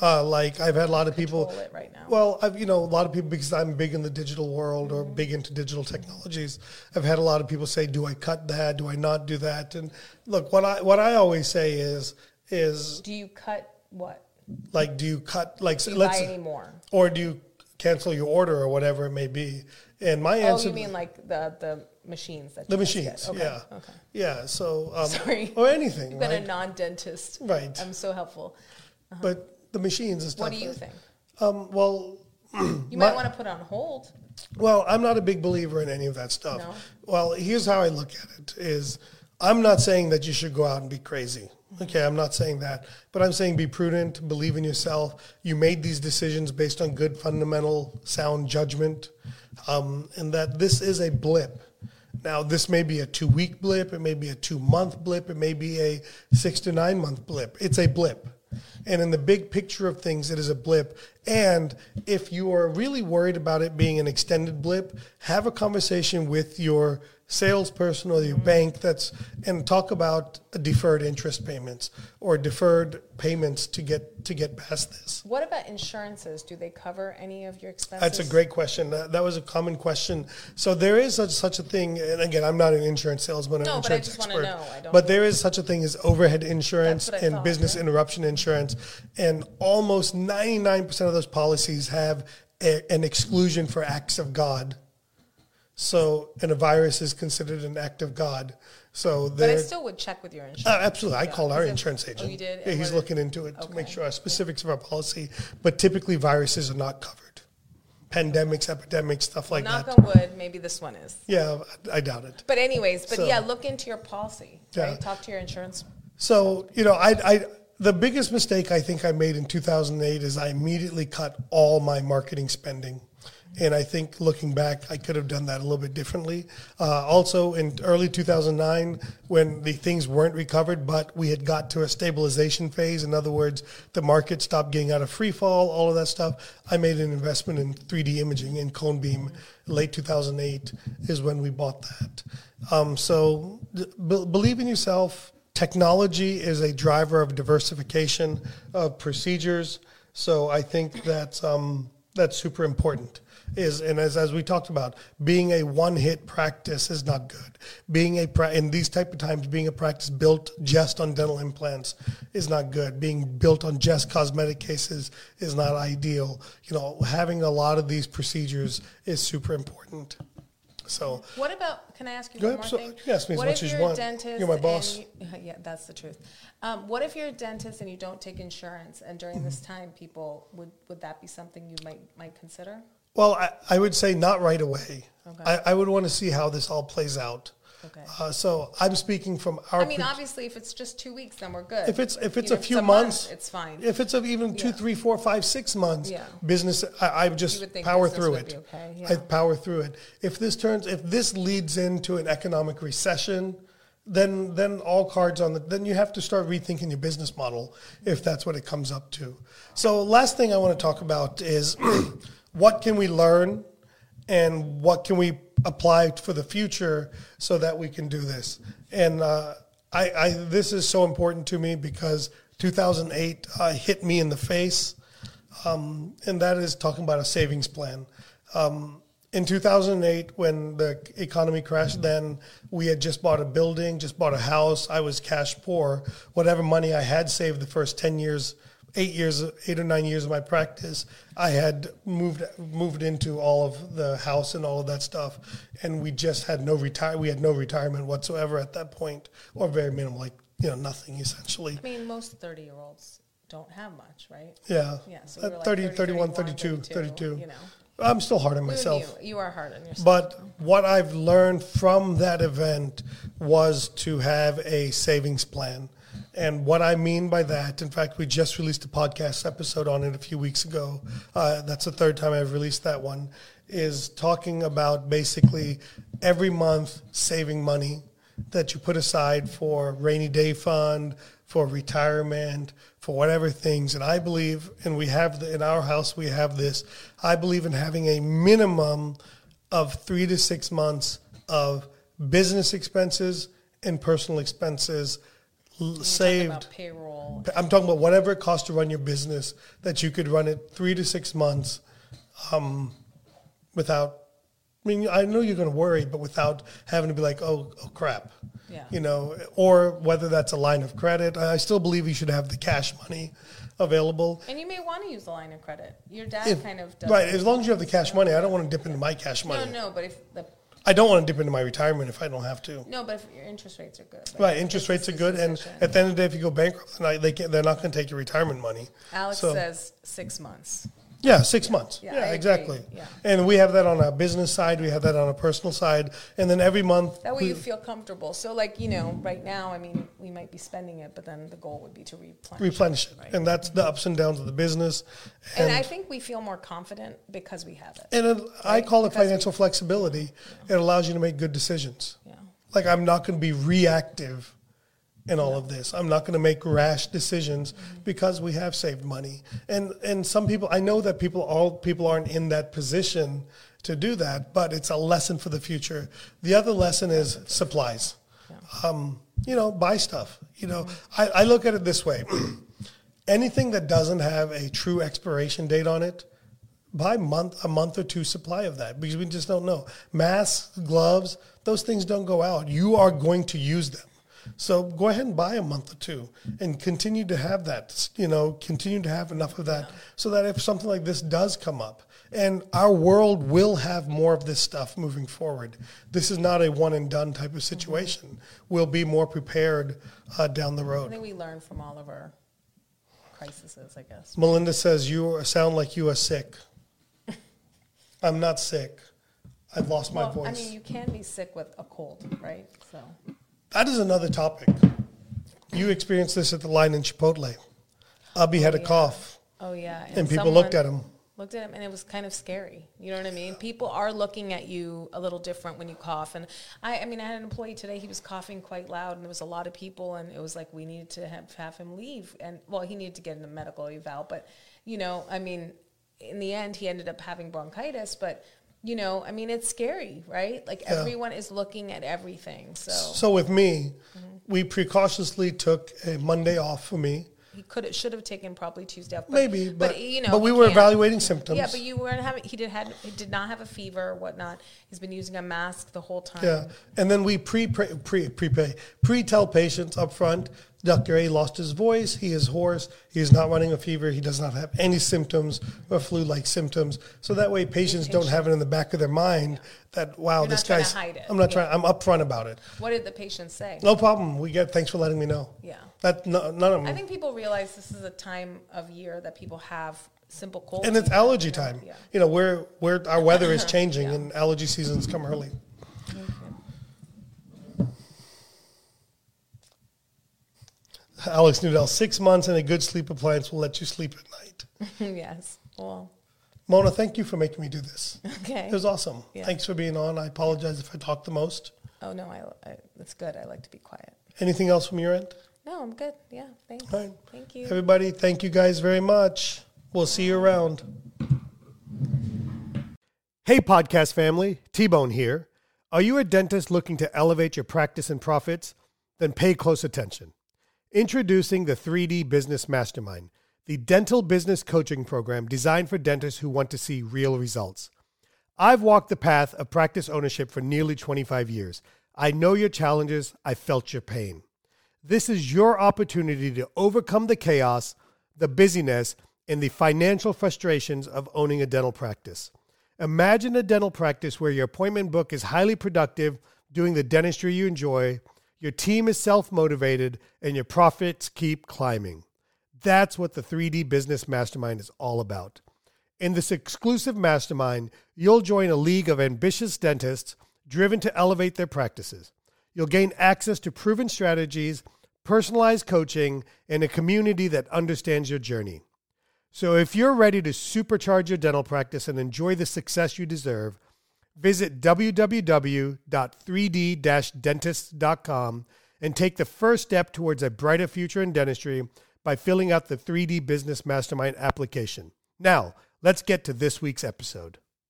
Uh, like I've had a lot of people. Control right now. Well, I've you know a lot of people because I'm big in the digital world or Mm-hmm. big into digital technologies. I've had a lot of people say, "Do I cut that? Do I not do that?" And look, what I what I always say is is Do you cut what? Like, do you cut like Do let's buy any more? or do you cancel your order or whatever it may be? And my Oh, answer Oh, you mean like the the machines that the you guys get. machines, Okay, yeah, Okay. yeah. So um, Sorry. or anything, You've been right? a non-dentist. Right. I'm so helpful. but the machines stuff. What do you think? Um, well, You My- might want to put on hold. well, I'm not a big believer in any of that stuff. No? Well, here's how I look at it: is I'm not saying that you should go out and be crazy. Okay, I'm not saying that, but I'm saying be prudent, believe in yourself. You made these decisions based on good, fundamental, sound judgment, um, and that this is a blip. Now, this may be a two week blip, it may be a two month blip, it may be a six to nine month blip. It's a blip. And in the big picture of things, it is a blip. And if you are really worried about it being an extended blip, have a conversation with your salesperson or your bank that's and talk about deferred interest payments or deferred payments to get to get past this. What about insurances? Do they cover any of your expenses? That's a great question. That, that was a common question. So there is such, such a thing, and again, I'm not an insurance salesman or No, but I insurance wanna expert. know. I don't- But there is such a thing as overhead insurance That's what I and thought, business yeah. interruption insurance, and almost 99% of those policies have a, an exclusion for acts of God. So, and a virus is considered an act of God. So But I still would check with your insurance. Uh, absolutely. I Yeah. called our insurance Oh, agent. you did? Yeah, he's looking into it to make sure our specifics of our policy. But typically, viruses are not covered. Pandemics, epidemics, stuff like Knock that. on wood, maybe this one is. Yeah, I doubt it. But anyways, but So- yeah, look into your policy. Yeah. Right? Talk to your insurance. So you know, I, I the biggest mistake I think I made in 2008 is I immediately cut all my marketing spending. And I think looking back, I could have done that a little bit differently. Uh, also, in early 2009, when the things weren't recovered, but we had got to a stabilization phase, in other words, the market stopped getting out of free fall, all of that stuff, I made an investment in 3D imaging in Cone Beam. Late 2008 is when we bought that. Um, so believe in yourself. Technology is a driver of diversification of procedures. So I think that's um, that's super important. Is and as as we talked about, being a one hit practice is not good. Being a pra- in these type of times, being a practice built just on dental implants is not good. Being built on just cosmetic cases is not ideal. You know, having a lot of these procedures is super important. So What about? Can I ask you Go one ahead, more so- thing? you can ask me as what much if as you you're want. A dentist You're my boss. you- yeah, that's the truth. Um, what if you're a dentist and you don't take insurance, and during this Mm-hmm. time, people would would that be something you might might consider? Well, I, I would say not right away. Okay. I, I would want to see how this all plays out. Okay. Uh, so I'm speaking from our. I mean, per- obviously, if it's just two weeks, then we're good. if it's if it's You a know, few month, months, it's fine. If it's of even two, Yeah. three, four, five, six months, Yeah. business, I, I would just would power through would it. be okay, I power through it. If this turns, if this leads into an economic recession, then then all cards on the. Then you have to start rethinking your business model if that's what it comes up to. So last thing I want to talk about is what can we learn and what can we apply for the future so that we can do this. And uh, I, I this is so important to me because 2008 uh, hit me in the face, um, and that is talking about a savings plan. Um, in 2008, when the economy crashed, then we had just bought a building, just bought a house. I was cash poor. Whatever money I had saved the first 10 years, eight years, eight or nine years of my practice, I had moved moved into all of the house and all of that stuff, and we just had no retire. We had no retirement whatsoever at that point, or very minimal, like you know nothing essentially. I mean, most 30 year olds don't have much, right? Yeah. Yeah, so Uh, we like 30, 30, 31, 31, 32, 32, 32. you know. I'm still hard on myself. You, you are hard on yourself. But what I've learned from that event was to have a savings plan. And what I mean by that, in fact, we just released a podcast episode on it a few weeks ago. Uh, that's the third time I've released that one. Is talking about basically every month saving money that you put aside for rainy day fund, for retirement, for whatever things. And I believe, and we have the, in our house, we have this. I believe in having a minimum of three to six months of business expenses and personal expenses saved. about payroll. I'm talking about whatever it costs to run your business, that you could run it three to six months um, without. I mean, I know you're going to worry, but without having to be like, oh, oh crap. Yeah. You know, or whether that's a line of credit. I still believe you should have the cash money available. And you may want to use the line of credit. Your dad If- kind of does. right, as long as you have the cash money, I don't want to dip into my cash money. No, no, but if the I don't want to dip into my retirement if I don't have to. no, but if your interest rates are good. like Right, interest rates are good, and at the end of the day, if you go bankrupt, they can, they're not going to take your retirement money. Alex So- says six months. Yeah, six months. Yeah, Yeah, exactly. Yeah. And we have that on our business side. We have that on a personal side, and then every month. That way you feel comfortable. So, like you know, right now, I mean, we might be spending it, but then the goal would be to replenish. replenish it, Right. and that's the ups and downs of the business. And And I think we feel more confident because we have it. and it, I call it because we- financial flexibility. It allows you to make good decisions. Yeah. Like I'm not going to be reactive in all of this. I'm not going to make rash decisions because we have saved money. And and some people I know that people all people aren't in that position to do that, but it's a lesson for the future. The other lesson is supplies. Um, you know, buy stuff. You know, I, I look at it this way. Anything that doesn't have a true expiration date on it, buy month a month or two supply of that because we just don't know. Masks, gloves, those things don't go out. You are going to use them. So go ahead and buy a month or two and continue to have that, you know, continue to have enough of that so that if something like this does come up, and our world will have more of this stuff moving forward. This is not a one and done type of situation. We'll be more prepared uh, down the I road. think we learn from all of our crises, I guess. Melinda says, You sound like you are sick. I'm not sick. I've lost my voice. I mean, you can be sick with a cold, right? So That is another topic. You experienced this at the line in Chipotle. Abby had a oh, yeah. cough, Oh yeah, and people looked at him. Looked at him, and it was kind of scary. You know what I mean? People are looking at you a little different when you cough. And I, I mean, I had an employee today. He was coughing quite loud, and there was a lot of people, and it was like we needed to have, have him leave. And well, he needed to get in a medical eval, but you know, I mean, in the end, he ended up having bronchitis. But you know, I mean, it's scary, right? Like everyone is looking at everything. So So with me, Mm-hmm. we precautiously took a Monday off for me. he could should have taken probably Tuesday off. But, Maybe, but, you know, but we were evaluating symptoms. Yeah, but you weren't having. He did had. He did not have a fever or whatnot. He's been using a mask the whole time. Yeah, and then we pre pre pre prepay pre tell patients up front. Dr. A lost his voice. He is hoarse. He is not running a fever. He does not have any symptoms or flu-like symptoms. So that way, patients don't have it in the back of their mind that wow, You're this not trying to guy's. hide it. I'm not Yeah. trying. I'm upfront about it. What did the patient say? No problem. We get. Thanks for letting me know. Yeah. That no, none of them. I think people realize this is a time of year that people have simple cold. and it's allergy time. Yeah. You know, where where our weather is changing and allergy is changing and allergy seasons come early. Alex Nudell, six months and a good sleep appliance will let you sleep at night. yes. Well, Mona, thank you for making me do this. okay. It was awesome. Yeah. Thanks for being on. I apologize if I talked the most. Oh no, I, I that's good. I like to be quiet. Anything else from your end? No, I'm good. Yeah, thanks. All right. Thank you. Everybody, thank you guys very much. We'll see you around. Hey, podcast family, T Bone here. Are you a dentist looking to elevate your practice and profits? Then pay close attention. Introducing the 3D Business Mastermind, the dental business coaching program designed for dentists who want to see real results. I've walked the path of practice ownership for nearly 25 years. I know your challenges, I felt your pain. This is your opportunity to overcome the chaos, the busyness, and the financial frustrations of owning a dental practice. Imagine a dental practice where your appointment book is highly productive, doing the dentistry you enjoy, your team is self motivated, and your profits keep climbing. That's what the 3D Business Mastermind is all about. In this exclusive mastermind, you'll join a league of ambitious dentists driven to elevate their practices. You'll gain access to proven strategies, personalized coaching, and a community that understands your journey. So if you're ready to supercharge your dental practice and enjoy the success you deserve, visit www.3d-dentist.com and take the first step towards a brighter future in dentistry by filling out the 3D Business Mastermind application. Now, let's get to this week's episode.